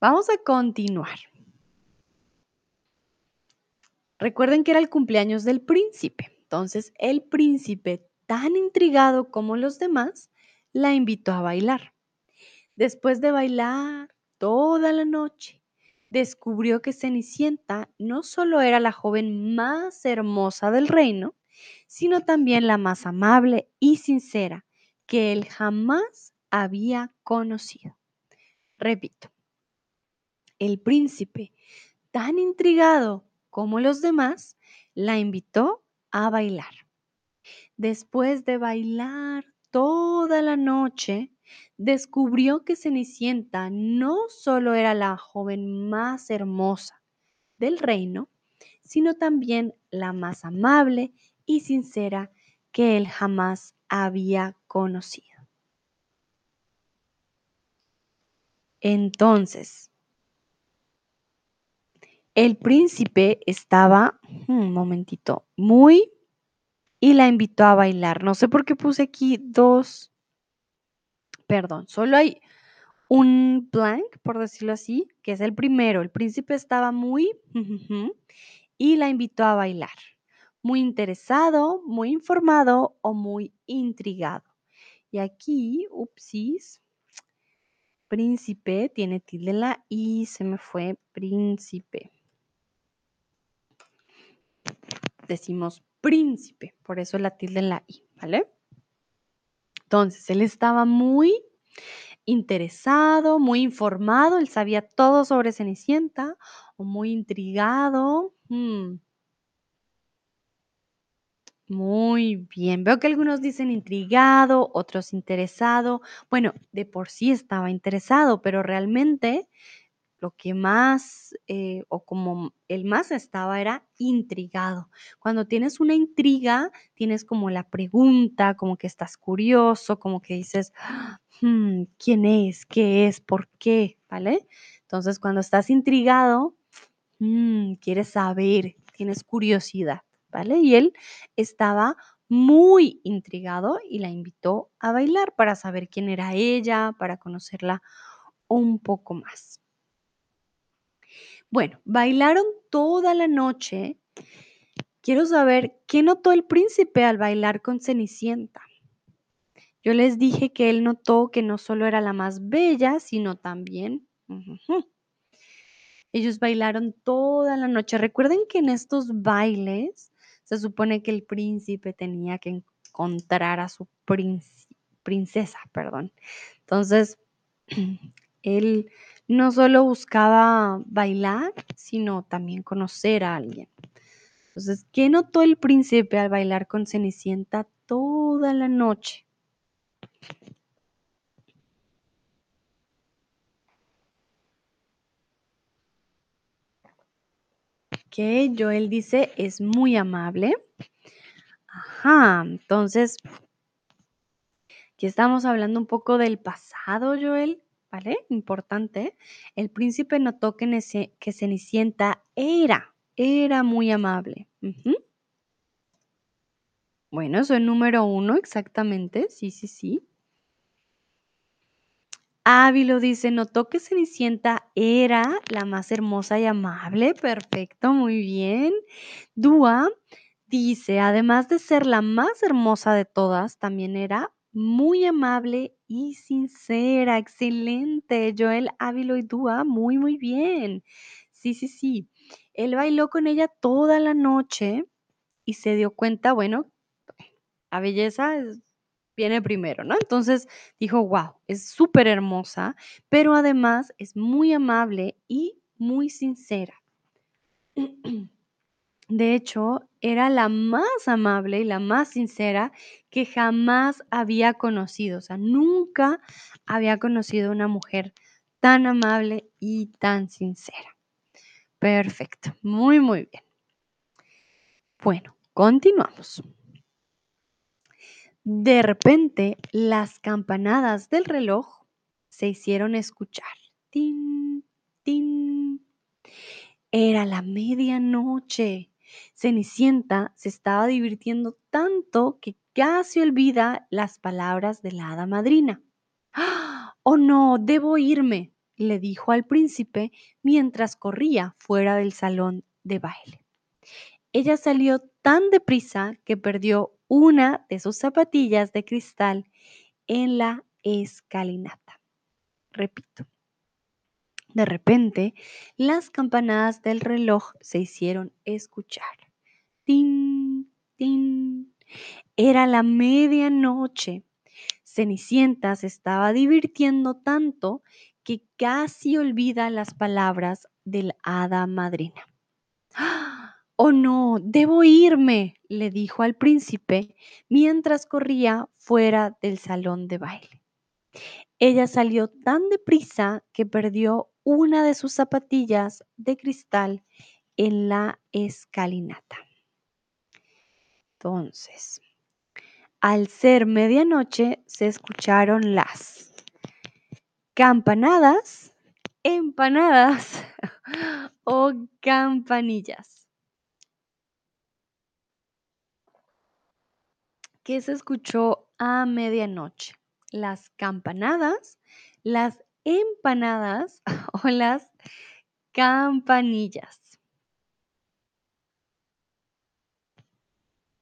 Vamos a continuar. Recuerden que era el cumpleaños del príncipe. Entonces el príncipe, tan intrigado como los demás, la invitó a bailar. Después de bailar toda la noche, descubrió que Cenicienta no solo era la joven más hermosa del reino, sino también la más amable y sincera que él jamás había conocido. Repito, el príncipe, tan intrigado como los demás, la invitó a bailar. Después de bailar toda la noche, descubrió que Cenicienta no solo era la joven más hermosa del reino, sino también la más amable y sincera que él jamás había conocido. Entonces, el príncipe estaba, un momentito, muy y la invitó a bailar. No sé por qué puse aquí dos, perdón, solo hay un blank, por decirlo así, que es el primero. El príncipe estaba muy y la invitó a bailar. Muy interesado, muy informado o muy intrigado. Y aquí, upsis, príncipe tiene tilde la i, se me fue príncipe decimos príncipe, por eso la tilde en la i, ¿vale? Entonces, él estaba muy interesado, muy informado, él sabía todo sobre Cenicienta, o muy intrigado. Hmm. Muy bien, veo que algunos dicen intrigado, otros interesado. Bueno, de por sí estaba interesado, pero realmente lo que más eh, o como el más estaba era intrigado. Cuando tienes una intriga, tienes como la pregunta, como que estás curioso, como que dices, hmm, ¿quién es? ¿Qué es? ¿Por qué? ¿Vale? Entonces, cuando estás intrigado, hmm, quieres saber, tienes curiosidad, ¿vale? Y él estaba muy intrigado y la invitó a bailar para saber quién era ella, para conocerla un poco más. Bueno, bailaron toda la noche. Quiero saber qué notó el príncipe al bailar con Cenicienta. Yo les dije que él notó que no solo era la más bella, sino también... Ellos bailaron toda la noche. Recuerden que en estos bailes se supone que el príncipe tenía que encontrar a su princesa, perdón. Entonces, él no solo buscaba bailar, sino también conocer a alguien. Entonces, ¿qué notó el príncipe al bailar con Cenicienta toda la noche? Que Joel dice es muy amable. Ajá, entonces, aquí estamos hablando un poco del pasado, Joel. ¿Vale? Importante. El príncipe notó que, Cenicienta era, era muy amable. Bueno, eso es número uno, exactamente. Sí, sí, sí. Ávilo dice, notó que Cenicienta era la más hermosa y amable. Perfecto, muy bien. Dúa dice, además de ser la más hermosa de todas, también era muy amable y sincera. Excelente. Joel Ávilo y Dúa, muy, muy bien. Sí, sí, sí. Él bailó con ella toda la noche y se dio cuenta, bueno, la belleza viene primero, ¿no? Entonces dijo, wow, es súper hermosa, pero además es muy amable y muy sincera. De hecho, era la más amable y la más sincera que jamás había conocido. O sea, nunca había conocido una mujer tan amable y tan sincera. Perfecto, muy, muy bien. Bueno, continuamos. De repente, las campanadas del reloj se hicieron escuchar. Tin, tin. Era la medianoche. Cenicienta se estaba divirtiendo tanto que casi olvida las palabras de la hada madrina. ¡Ah! Oh no, debo irme, le dijo al príncipe mientras corría fuera del salón de baile. Ella salió tan deprisa que perdió una de sus zapatillas de cristal en la escalinata. Repito. De repente, las campanadas del reloj se hicieron escuchar. Tin, tin. Era la medianoche. Cenicienta se estaba divirtiendo tanto que casi olvida las palabras del hada madrina. ¡Ah! Oh no, debo irme, le dijo al príncipe mientras corría fuera del salón de baile. Ella salió tan deprisa que perdió una de sus zapatillas de cristal en la escalinata. Entonces, al ser medianoche se escucharon las campanadas, empanadas o campanillas. ¿Qué se escuchó a medianoche? Las campanadas, las empanadas o las campanillas.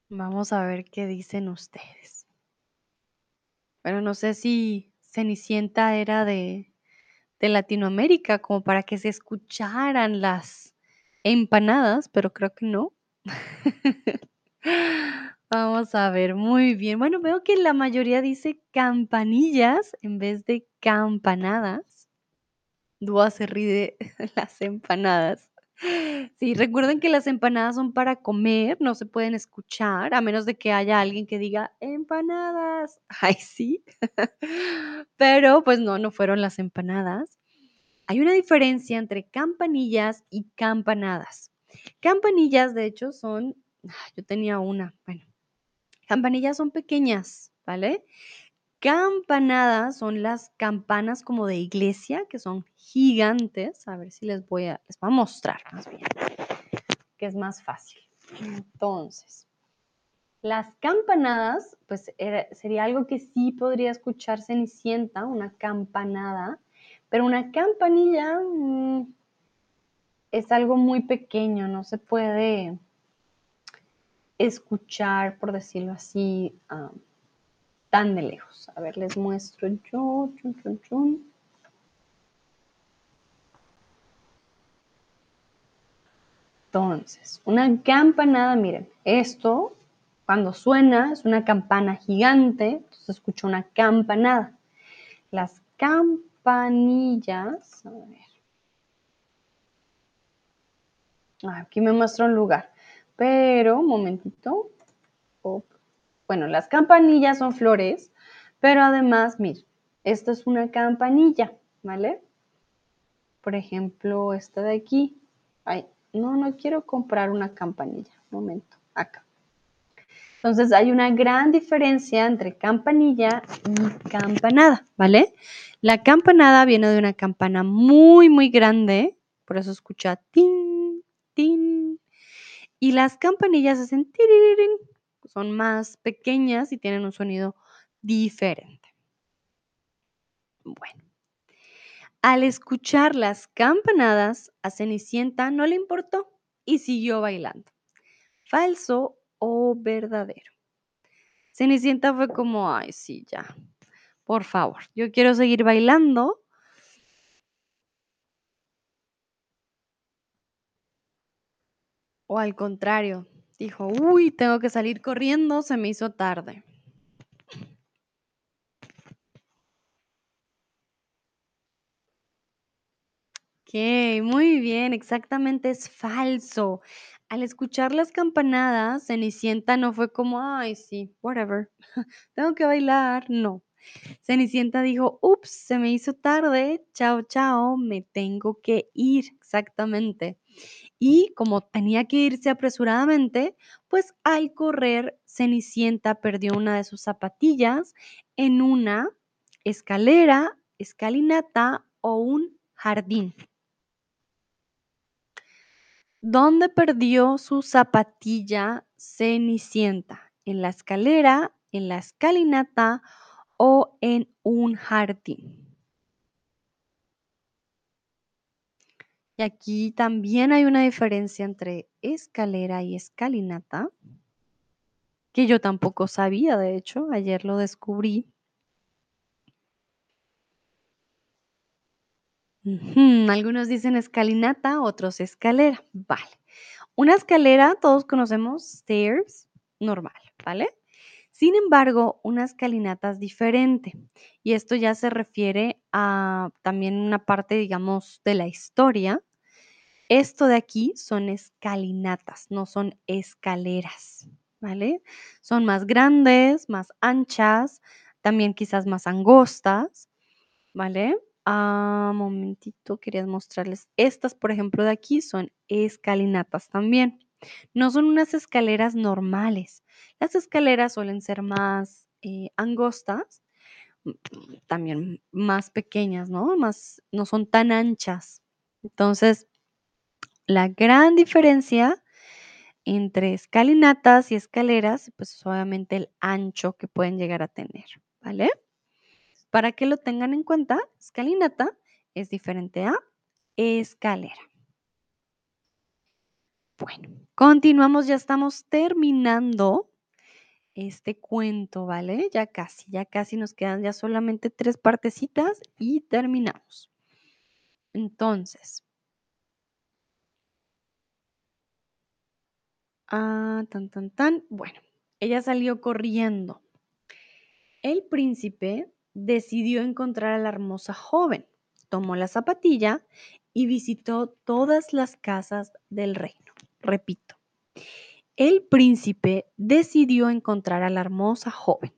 Vamos a ver qué dicen ustedes. Bueno, no sé si Cenicienta era de, de Latinoamérica, como para que se escucharan las empanadas, pero creo que no. Vamos a ver, muy bien. Bueno, veo que la mayoría dice campanillas en vez de campanadas. Dúa se ríe de las empanadas. Sí, recuerden que las empanadas son para comer, no se pueden escuchar, a menos de que haya alguien que diga empanadas. Ay, sí. Pero pues no, no fueron las empanadas. Hay una diferencia entre campanillas y campanadas. Campanillas, de hecho, son, ah, yo tenía una, bueno, Campanillas son pequeñas, ¿vale? Campanadas son las campanas como de iglesia, que son gigantes. A ver si les voy a, les voy a mostrar más bien, que es más fácil. Entonces, las campanadas, pues sería algo que sí podría escuchar Cenicienta, una campanada, pero una campanilla mm, es algo muy pequeño, no se puede escuchar, por decirlo así, tan de lejos. A ver, les muestro yo. Entonces, una campanada, miren, esto cuando suena es una campana gigante, entonces escucho una campanada. Las campanillas, a ver. Aquí me muestro un lugar. Pero, un momentito. Bueno, las campanillas son flores, pero además, miren, esta es una campanilla, ¿vale? Por ejemplo, esta de aquí. Ay, no, no quiero comprar una campanilla. Un momento, acá. Entonces hay una gran diferencia entre campanilla y campanada, ¿vale? La campanada viene de una campana muy, muy grande, por eso escucha tin. Y las campanillas hacen tirirín, son más pequeñas y tienen un sonido diferente. Bueno, al escuchar las campanadas, a Cenicienta no le importó y siguió bailando. ¿Falso o verdadero? Cenicienta fue como, ay, sí, ya, por favor, yo quiero seguir bailando. O al contrario, dijo, uy, tengo que salir corriendo, se me hizo tarde. Ok, muy bien, exactamente es falso. Al escuchar las campanadas, Cenicienta no fue como, ay, sí, whatever, tengo que bailar. No. Cenicienta dijo, ups, se me hizo tarde, chao, chao, me tengo que ir, exactamente. Y como tenía que irse apresuradamente, pues al correr, Cenicienta perdió una de sus zapatillas en una escalera, escalinata o un jardín. ¿Dónde perdió su zapatilla Cenicienta? ¿En la escalera, en la escalinata o en un jardín? Y aquí también hay una diferencia entre escalera y escalinata, que yo tampoco sabía, de hecho, ayer lo descubrí. Algunos dicen escalinata, otros escalera. Vale. Una escalera, todos conocemos stairs, normal, ¿vale? Sin embargo, una escalinata es diferente. Y esto ya se refiere a también una parte, digamos, de la historia. Esto de aquí son escalinatas, no son escaleras, ¿vale? Son más grandes, más anchas, también quizás más angostas, ¿vale? Ah, momentito, quería mostrarles. Estas, por ejemplo, de aquí son escalinatas también. No son unas escaleras normales. Las escaleras suelen ser más eh, angostas, también más pequeñas, ¿no? Más, no son tan anchas. Entonces, la gran diferencia entre escalinatas y escaleras, pues es obviamente el ancho que pueden llegar a tener, ¿vale? Para que lo tengan en cuenta, escalinata es diferente a escalera. Bueno, continuamos, ya estamos terminando este cuento, ¿vale? Ya casi, ya casi nos quedan ya solamente tres partecitas y terminamos. Entonces, ah, tan, tan, tan. Bueno, ella salió corriendo. El príncipe decidió encontrar a la hermosa joven, tomó la zapatilla y visitó todas las casas del reino. Repito, el príncipe decidió encontrar a la hermosa joven,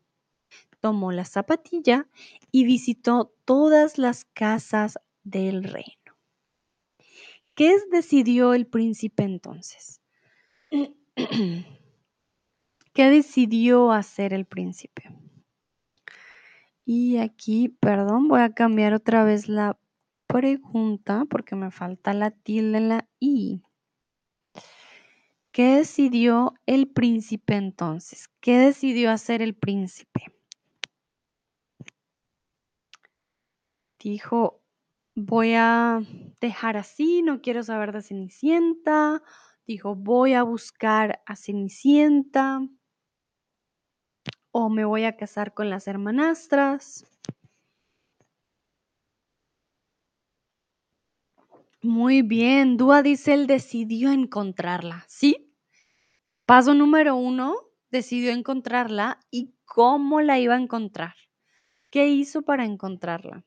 tomó la zapatilla y visitó todas las casas del reino. ¿Qué decidió el príncipe entonces? ¿Qué decidió hacer el príncipe? Y aquí, perdón, voy a cambiar otra vez la pregunta porque me falta la tilde en la I. ¿Qué decidió el príncipe entonces? ¿Qué decidió hacer el príncipe? Dijo, voy a dejar así, no quiero saber de Cenicienta. Dijo, voy a buscar a Cenicienta. O me voy a casar con las hermanastras. Muy bien, Dúa dice, él decidió encontrarla, ¿sí? Paso número uno, decidió encontrarla y cómo la iba a encontrar. ¿Qué hizo para encontrarla?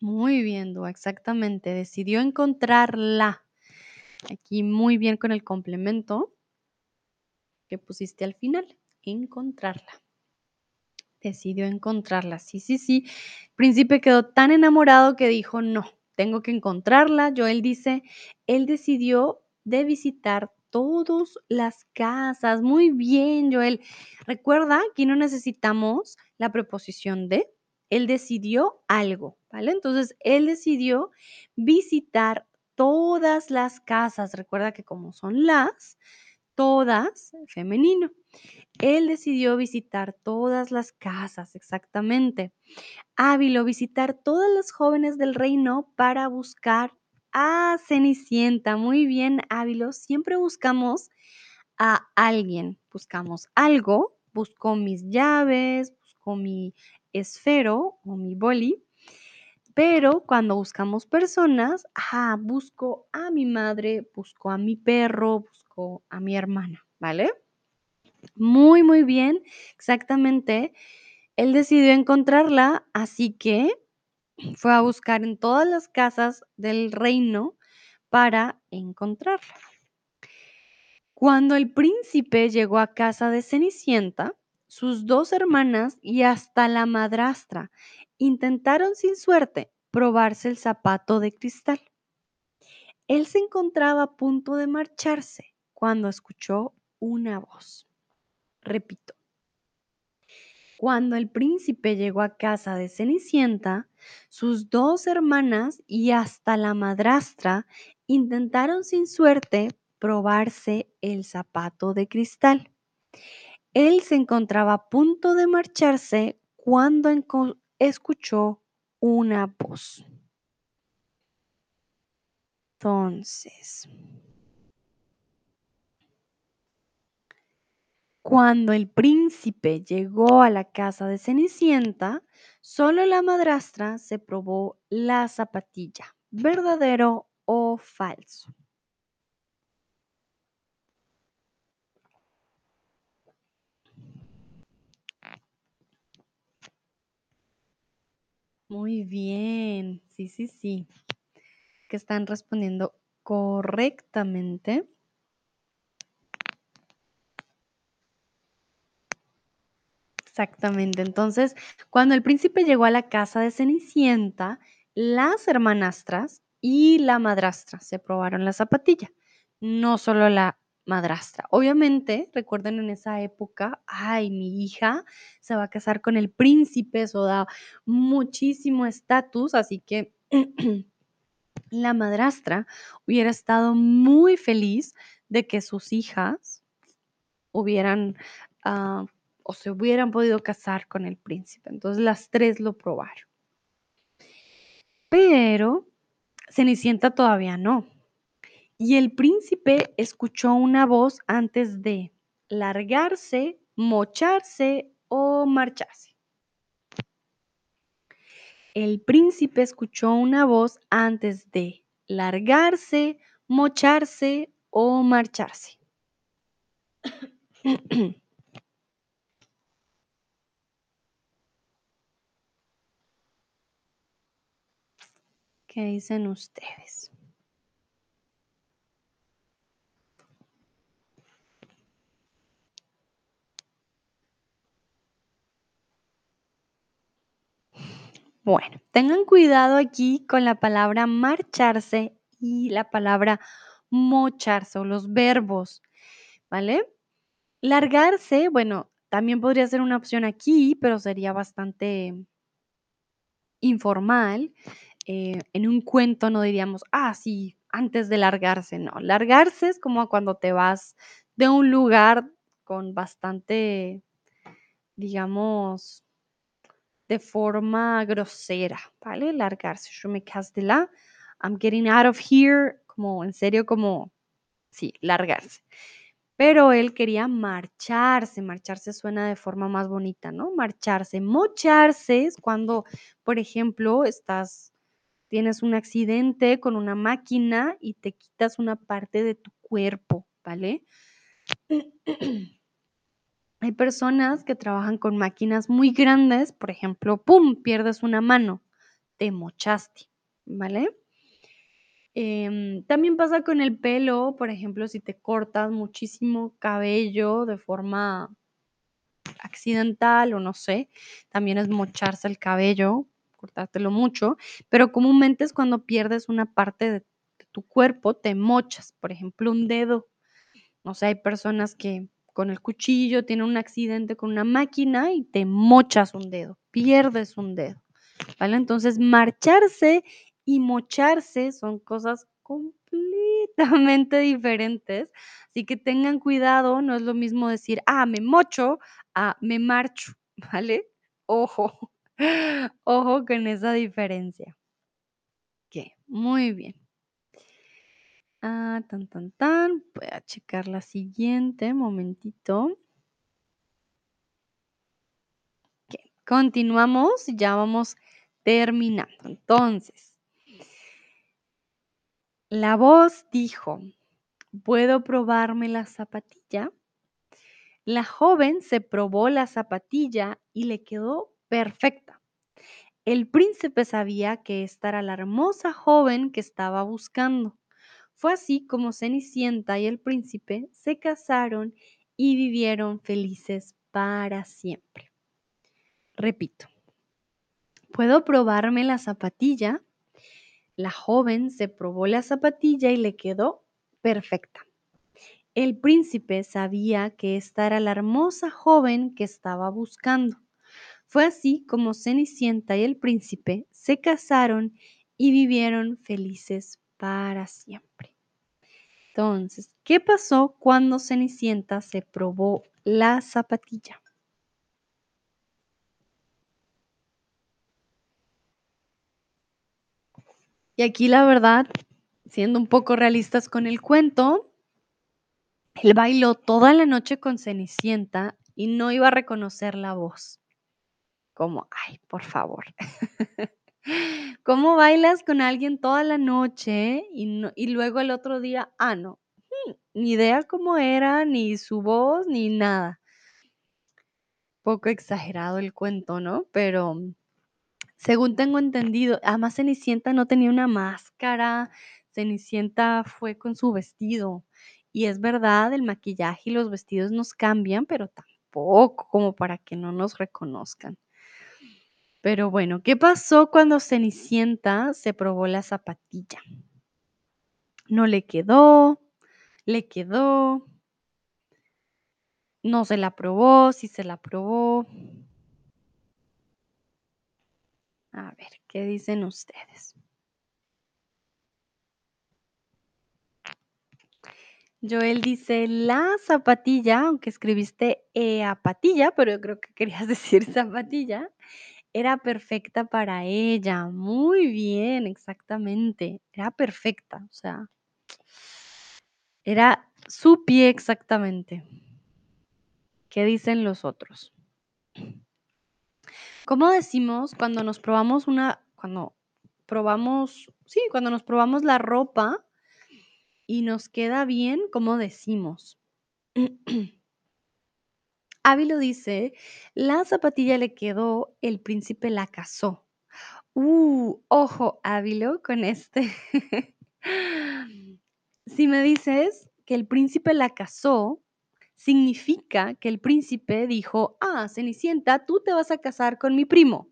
Muy bien, Dúa, exactamente, decidió encontrarla. Aquí muy bien con el complemento que pusiste al final, encontrarla. Decidió encontrarla, sí, sí, sí. El príncipe quedó tan enamorado que dijo, no, tengo que encontrarla. Joel dice, él decidió de visitar todas las casas. Muy bien, Joel. Recuerda que no necesitamos la preposición de. Él decidió algo, ¿vale? Entonces, él decidió visitar todas las casas. Recuerda que como son las, todas, femenino. Él decidió visitar todas las casas, exactamente. Ávilo, visitar todas las jóvenes del reino para buscar a Cenicienta. Muy bien, Ávilo. Siempre buscamos a alguien. Buscamos algo. Busco mis llaves, busco mi esfero o mi boli. Pero cuando buscamos personas, ajá, busco a mi madre, busco a mi perro, busco a mi hermana, ¿vale? Muy, muy bien, exactamente. Él decidió encontrarla, así que fue a buscar en todas las casas del reino para encontrarla. Cuando el príncipe llegó a casa de Cenicienta, sus dos hermanas y hasta la madrastra intentaron sin suerte probarse el zapato de cristal. Él se encontraba a punto de marcharse cuando escuchó una voz. Repito, cuando el príncipe llegó a casa de Cenicienta, sus dos hermanas y hasta la madrastra intentaron sin suerte probarse el zapato de cristal. Él se encontraba a punto de marcharse cuando escuchó una voz. Entonces, Cuando el príncipe llegó a la casa de Cenicienta, solo la madrastra se probó la zapatilla, verdadero o falso. Muy bien, sí, sí, sí, que están respondiendo correctamente. Exactamente. Entonces, cuando el príncipe llegó a la casa de Cenicienta, las hermanastras y la madrastra se probaron la zapatilla, no solo la madrastra. Obviamente, recuerden en esa época, ay, mi hija se va a casar con el príncipe, eso da muchísimo estatus, así que la madrastra hubiera estado muy feliz de que sus hijas hubieran ah, o se hubieran podido casar con el príncipe. Entonces las tres lo probaron. Pero Cenicienta todavía no. Y el príncipe escuchó una voz antes de largarse, mocharse o marcharse. El príncipe escuchó una voz antes de largarse, mocharse o marcharse. ¿Qué dicen ustedes? Bueno, tengan cuidado aquí con la palabra marcharse y la palabra mocharse o los verbos, ¿vale? Largarse, bueno, también podría ser una opción aquí, pero sería bastante informal. Eh, en un cuento no diríamos, ah, sí, antes de largarse, no. Largarse es como cuando te vas de un lugar con bastante, digamos, de forma grosera, ¿vale? Largarse. Yo me de la, I'm getting out of here, como en serio, como, sí, largarse. Pero él quería marcharse, marcharse suena de forma más bonita, ¿no? Marcharse, mocharse es cuando, por ejemplo, estás tienes un accidente con una máquina y te quitas una parte de tu cuerpo, ¿vale? Hay personas que trabajan con máquinas muy grandes, por ejemplo, ¡pum!, pierdes una mano, te mochaste, ¿vale? Em, también pasa con el pelo, por ejemplo, si te cortas muchísimo cabello de forma accidental o no sé, también es mocharse el cabello, cortártelo mucho, pero comúnmente es cuando pierdes una parte de, tu cuerpo, te mochas, por ejemplo, un dedo. No sé, hay personas que con el cuchillo tienen un accidente con una máquina y te mochas un dedo, pierdes un dedo, ¿vale? Entonces, marcharse y mocharse son cosas completamente diferentes, así que tengan cuidado, no es lo mismo decir, ah, me mocho, a me marcho, ¿vale? Ojo, ojo con esa diferencia. Ok, muy bien. Ah, tan, tan, tan. Voy a checar la siguiente, momentito. Continuamos, ya vamos terminando. Entonces, la voz dijo, ¿puedo probarme la zapatilla? La joven se probó la zapatilla y le quedó perfecta. El príncipe sabía que esta era la hermosa joven que estaba buscando. Fue así como Cenicienta y el príncipe se casaron y vivieron felices para siempre. Repito, ¿puedo probarme la zapatilla? La joven se probó la zapatilla y le quedó perfecta. El príncipe sabía que esta era la hermosa joven que estaba buscando. Fue así como Cenicienta y el príncipe se casaron y vivieron felices para siempre. Entonces, ¿qué pasó cuando Cenicienta se probó la zapatilla? Y aquí la verdad, siendo un poco realistas con el cuento, él bailó toda la noche con Cenicienta y no iba a reconocer la voz. Como, ay, por favor. ¿Cómo bailas con alguien toda la noche y, luego el otro día, ah, no, hmm, ni idea cómo era, ni su voz, ni nada. Poco exagerado el cuento, ¿no? Pero según tengo entendido, además Cenicienta no tenía una máscara, Cenicienta fue con su vestido. Y es verdad, el maquillaje y los vestidos nos cambian, pero tampoco como para que no nos reconozcan. Pero bueno, ¿qué pasó cuando Cenicienta se probó la zapatilla? No le quedó, le quedó, no se la probó, sí se la probó. A ver, ¿qué dicen ustedes? Joel dice, la zapatilla, aunque escribiste apatilla, pero yo creo que querías decir zapatilla, era perfecta para ella. Muy bien, exactamente. Era perfecta, o sea, era su pie exactamente. ¿Qué dicen los otros? ¿Cómo decimos cuando nos probamos una, cuando probamos, sí, cuando nos probamos la ropa y nos queda bien, ¿cómo decimos? Ávilo dice, la zapatilla le quedó, el príncipe la casó. Uh, ojo, Ávilo, con este. si me dices que el príncipe la casó, significa que el príncipe dijo, ah, Cenicienta, tú te vas a casar con mi primo,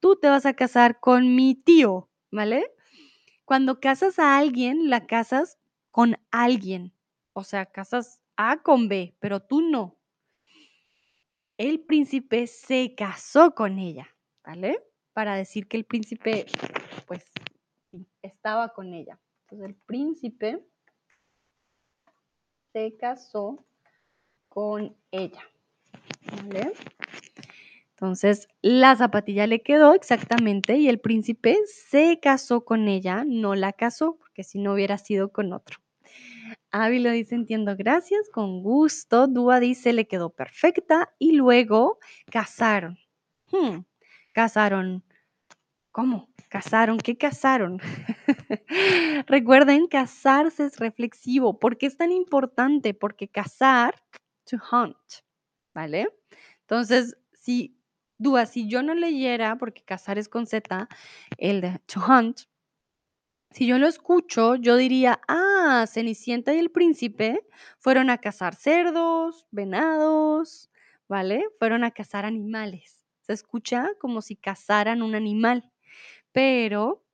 tú te vas a casar con mi tío, ¿vale? Cuando casas a alguien, la casas con alguien, o sea, casas A con B, pero tú no. El príncipe se casó con ella, ¿vale? Para decir que el príncipe, pues, estaba con ella. Entonces, el príncipe se casó con ella. ¿Vale? Entonces, la zapatilla le quedó exactamente y el príncipe se casó con ella, no la casó, porque si no hubiera sido con otro. Ávila dice, entiendo, gracias, con gusto. Dúa dice, le quedó perfecta y luego casaron. Hmm, casaron. ¿Cómo? Casaron, ¿qué casaron? Recuerden, casarse es reflexivo. ¿Por qué es tan importante? Porque casar, to hunt, ¿vale? Entonces, si, Dúa, si yo no leyera, porque casar es con Z, el de to hunt, si yo lo escucho, yo diría, ah, Cenicienta y el príncipe fueron a cazar cerdos, venados, ¿vale? Fueron a cazar animales. Se escucha como si cazaran un animal, pero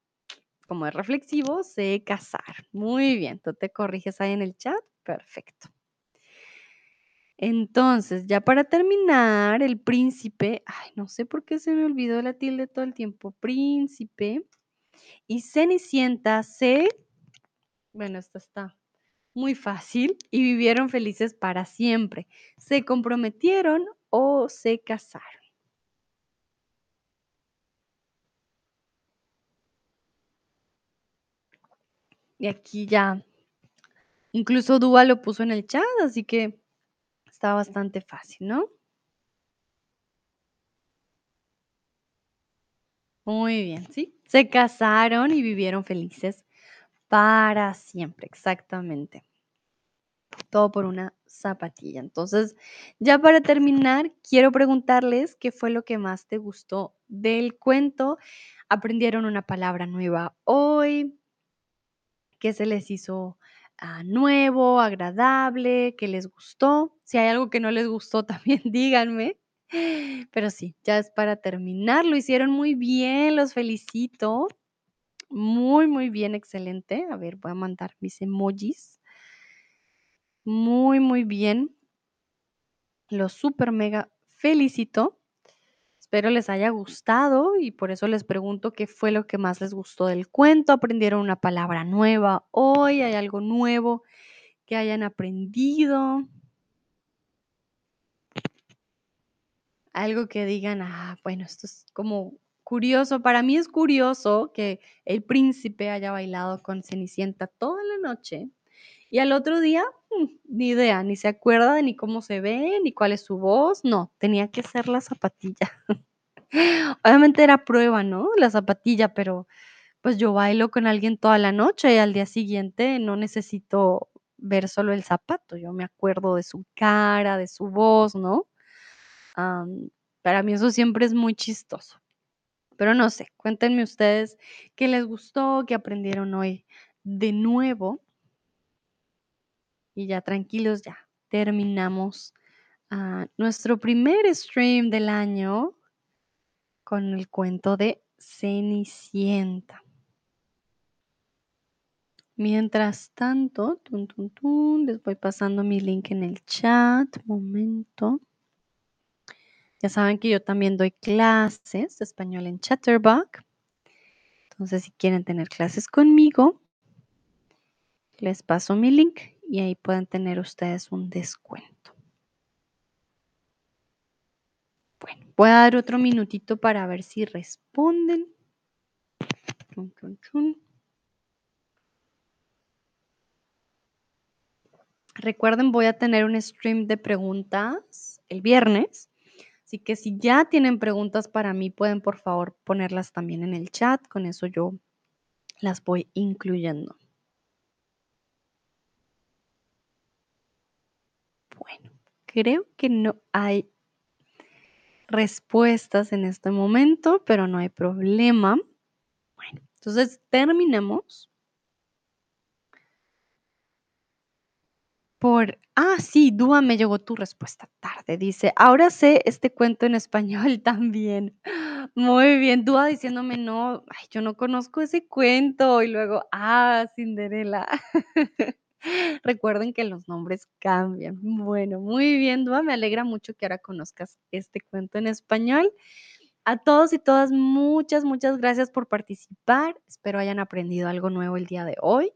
como es reflexivo, sé cazar. Muy bien, tú te corriges ahí en el chat. Perfecto. Entonces, ya para terminar, el príncipe, ay, no sé por qué se me olvidó la tilde todo el tiempo, príncipe y Cenicienta se bueno, esta está muy fácil y vivieron felices para siempre. ¿Se comprometieron o se casaron? Y aquí ya, incluso Dúa lo puso en el chat, así que está bastante fácil, ¿no? Muy bien, sí. Se casaron y vivieron felices para siempre, exactamente. Todo por una zapatilla. Entonces, ya para terminar, quiero preguntarles qué fue lo que más te gustó del cuento. ¿Aprendieron una palabra nueva hoy? ¿Qué se les hizo ah, nuevo, agradable? ¿Qué les gustó? Si hay algo que no les gustó, también díganme. Pero sí, ya es para terminar. Lo hicieron muy bien, los felicito. Muy, muy bien, excelente. A ver, voy a mandar mis emojis. Muy, muy bien. Los super mega felicito. Espero les haya gustado y por eso les pregunto qué fue lo que más les gustó del cuento. ¿Aprendieron una palabra nueva hoy? ¿Hay algo nuevo que hayan aprendido? Algo que digan, ah, bueno, esto es como curioso. Para mí es curioso que el príncipe haya bailado con Cenicienta toda la noche y al otro día, mm, ni idea, ni se acuerda de ni cómo se ve, ni cuál es su voz. No, tenía que ser la zapatilla. Obviamente era prueba, ¿no? La zapatilla, pero pues yo bailo con alguien toda la noche y al día siguiente no necesito ver solo el zapato, yo me acuerdo de su cara, de su voz, ¿no? Para mí eso siempre es muy chistoso. Pero no sé, cuéntenme ustedes qué les gustó, qué aprendieron hoy de nuevo. Y ya tranquilos, ya terminamos ah, nuestro primer stream del año con el cuento de Cenicienta. Mientras tanto, les voy pasando mi link en el chat. Momento. Ya saben que yo también doy clases de español en Chatterbox. Entonces, si quieren tener clases conmigo, les paso mi link y ahí pueden tener ustedes un descuento. Bueno, voy a dar otro minutito para ver si responden. Recuerden, voy a tener un stream de preguntas el viernes. Así que si ya tienen preguntas para mí, pueden por favor ponerlas también en el chat. Con eso yo las voy incluyendo. Bueno, creo que no hay respuestas en este momento, pero no hay problema. Bueno, entonces terminamos por, ah, sí, Dúa, me llegó tu respuesta tarde. Dice, ahora sé este cuento en español también. Muy bien, Dúa diciéndome, no, ay, yo no conozco ese cuento. Y luego, ah, Cinderela. Recuerden que los nombres cambian. Bueno, muy bien, Dúa, me alegra mucho que ahora conozcas este cuento en español. A todos y todas, muchas, muchas gracias por participar. Espero hayan aprendido algo nuevo el día de hoy.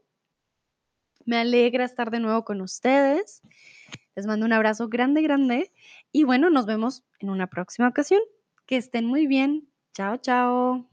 Me alegra estar de nuevo con ustedes. Les mando un abrazo grande, grande. Y bueno, nos vemos en una próxima ocasión. Que estén muy bien. Chao, chao.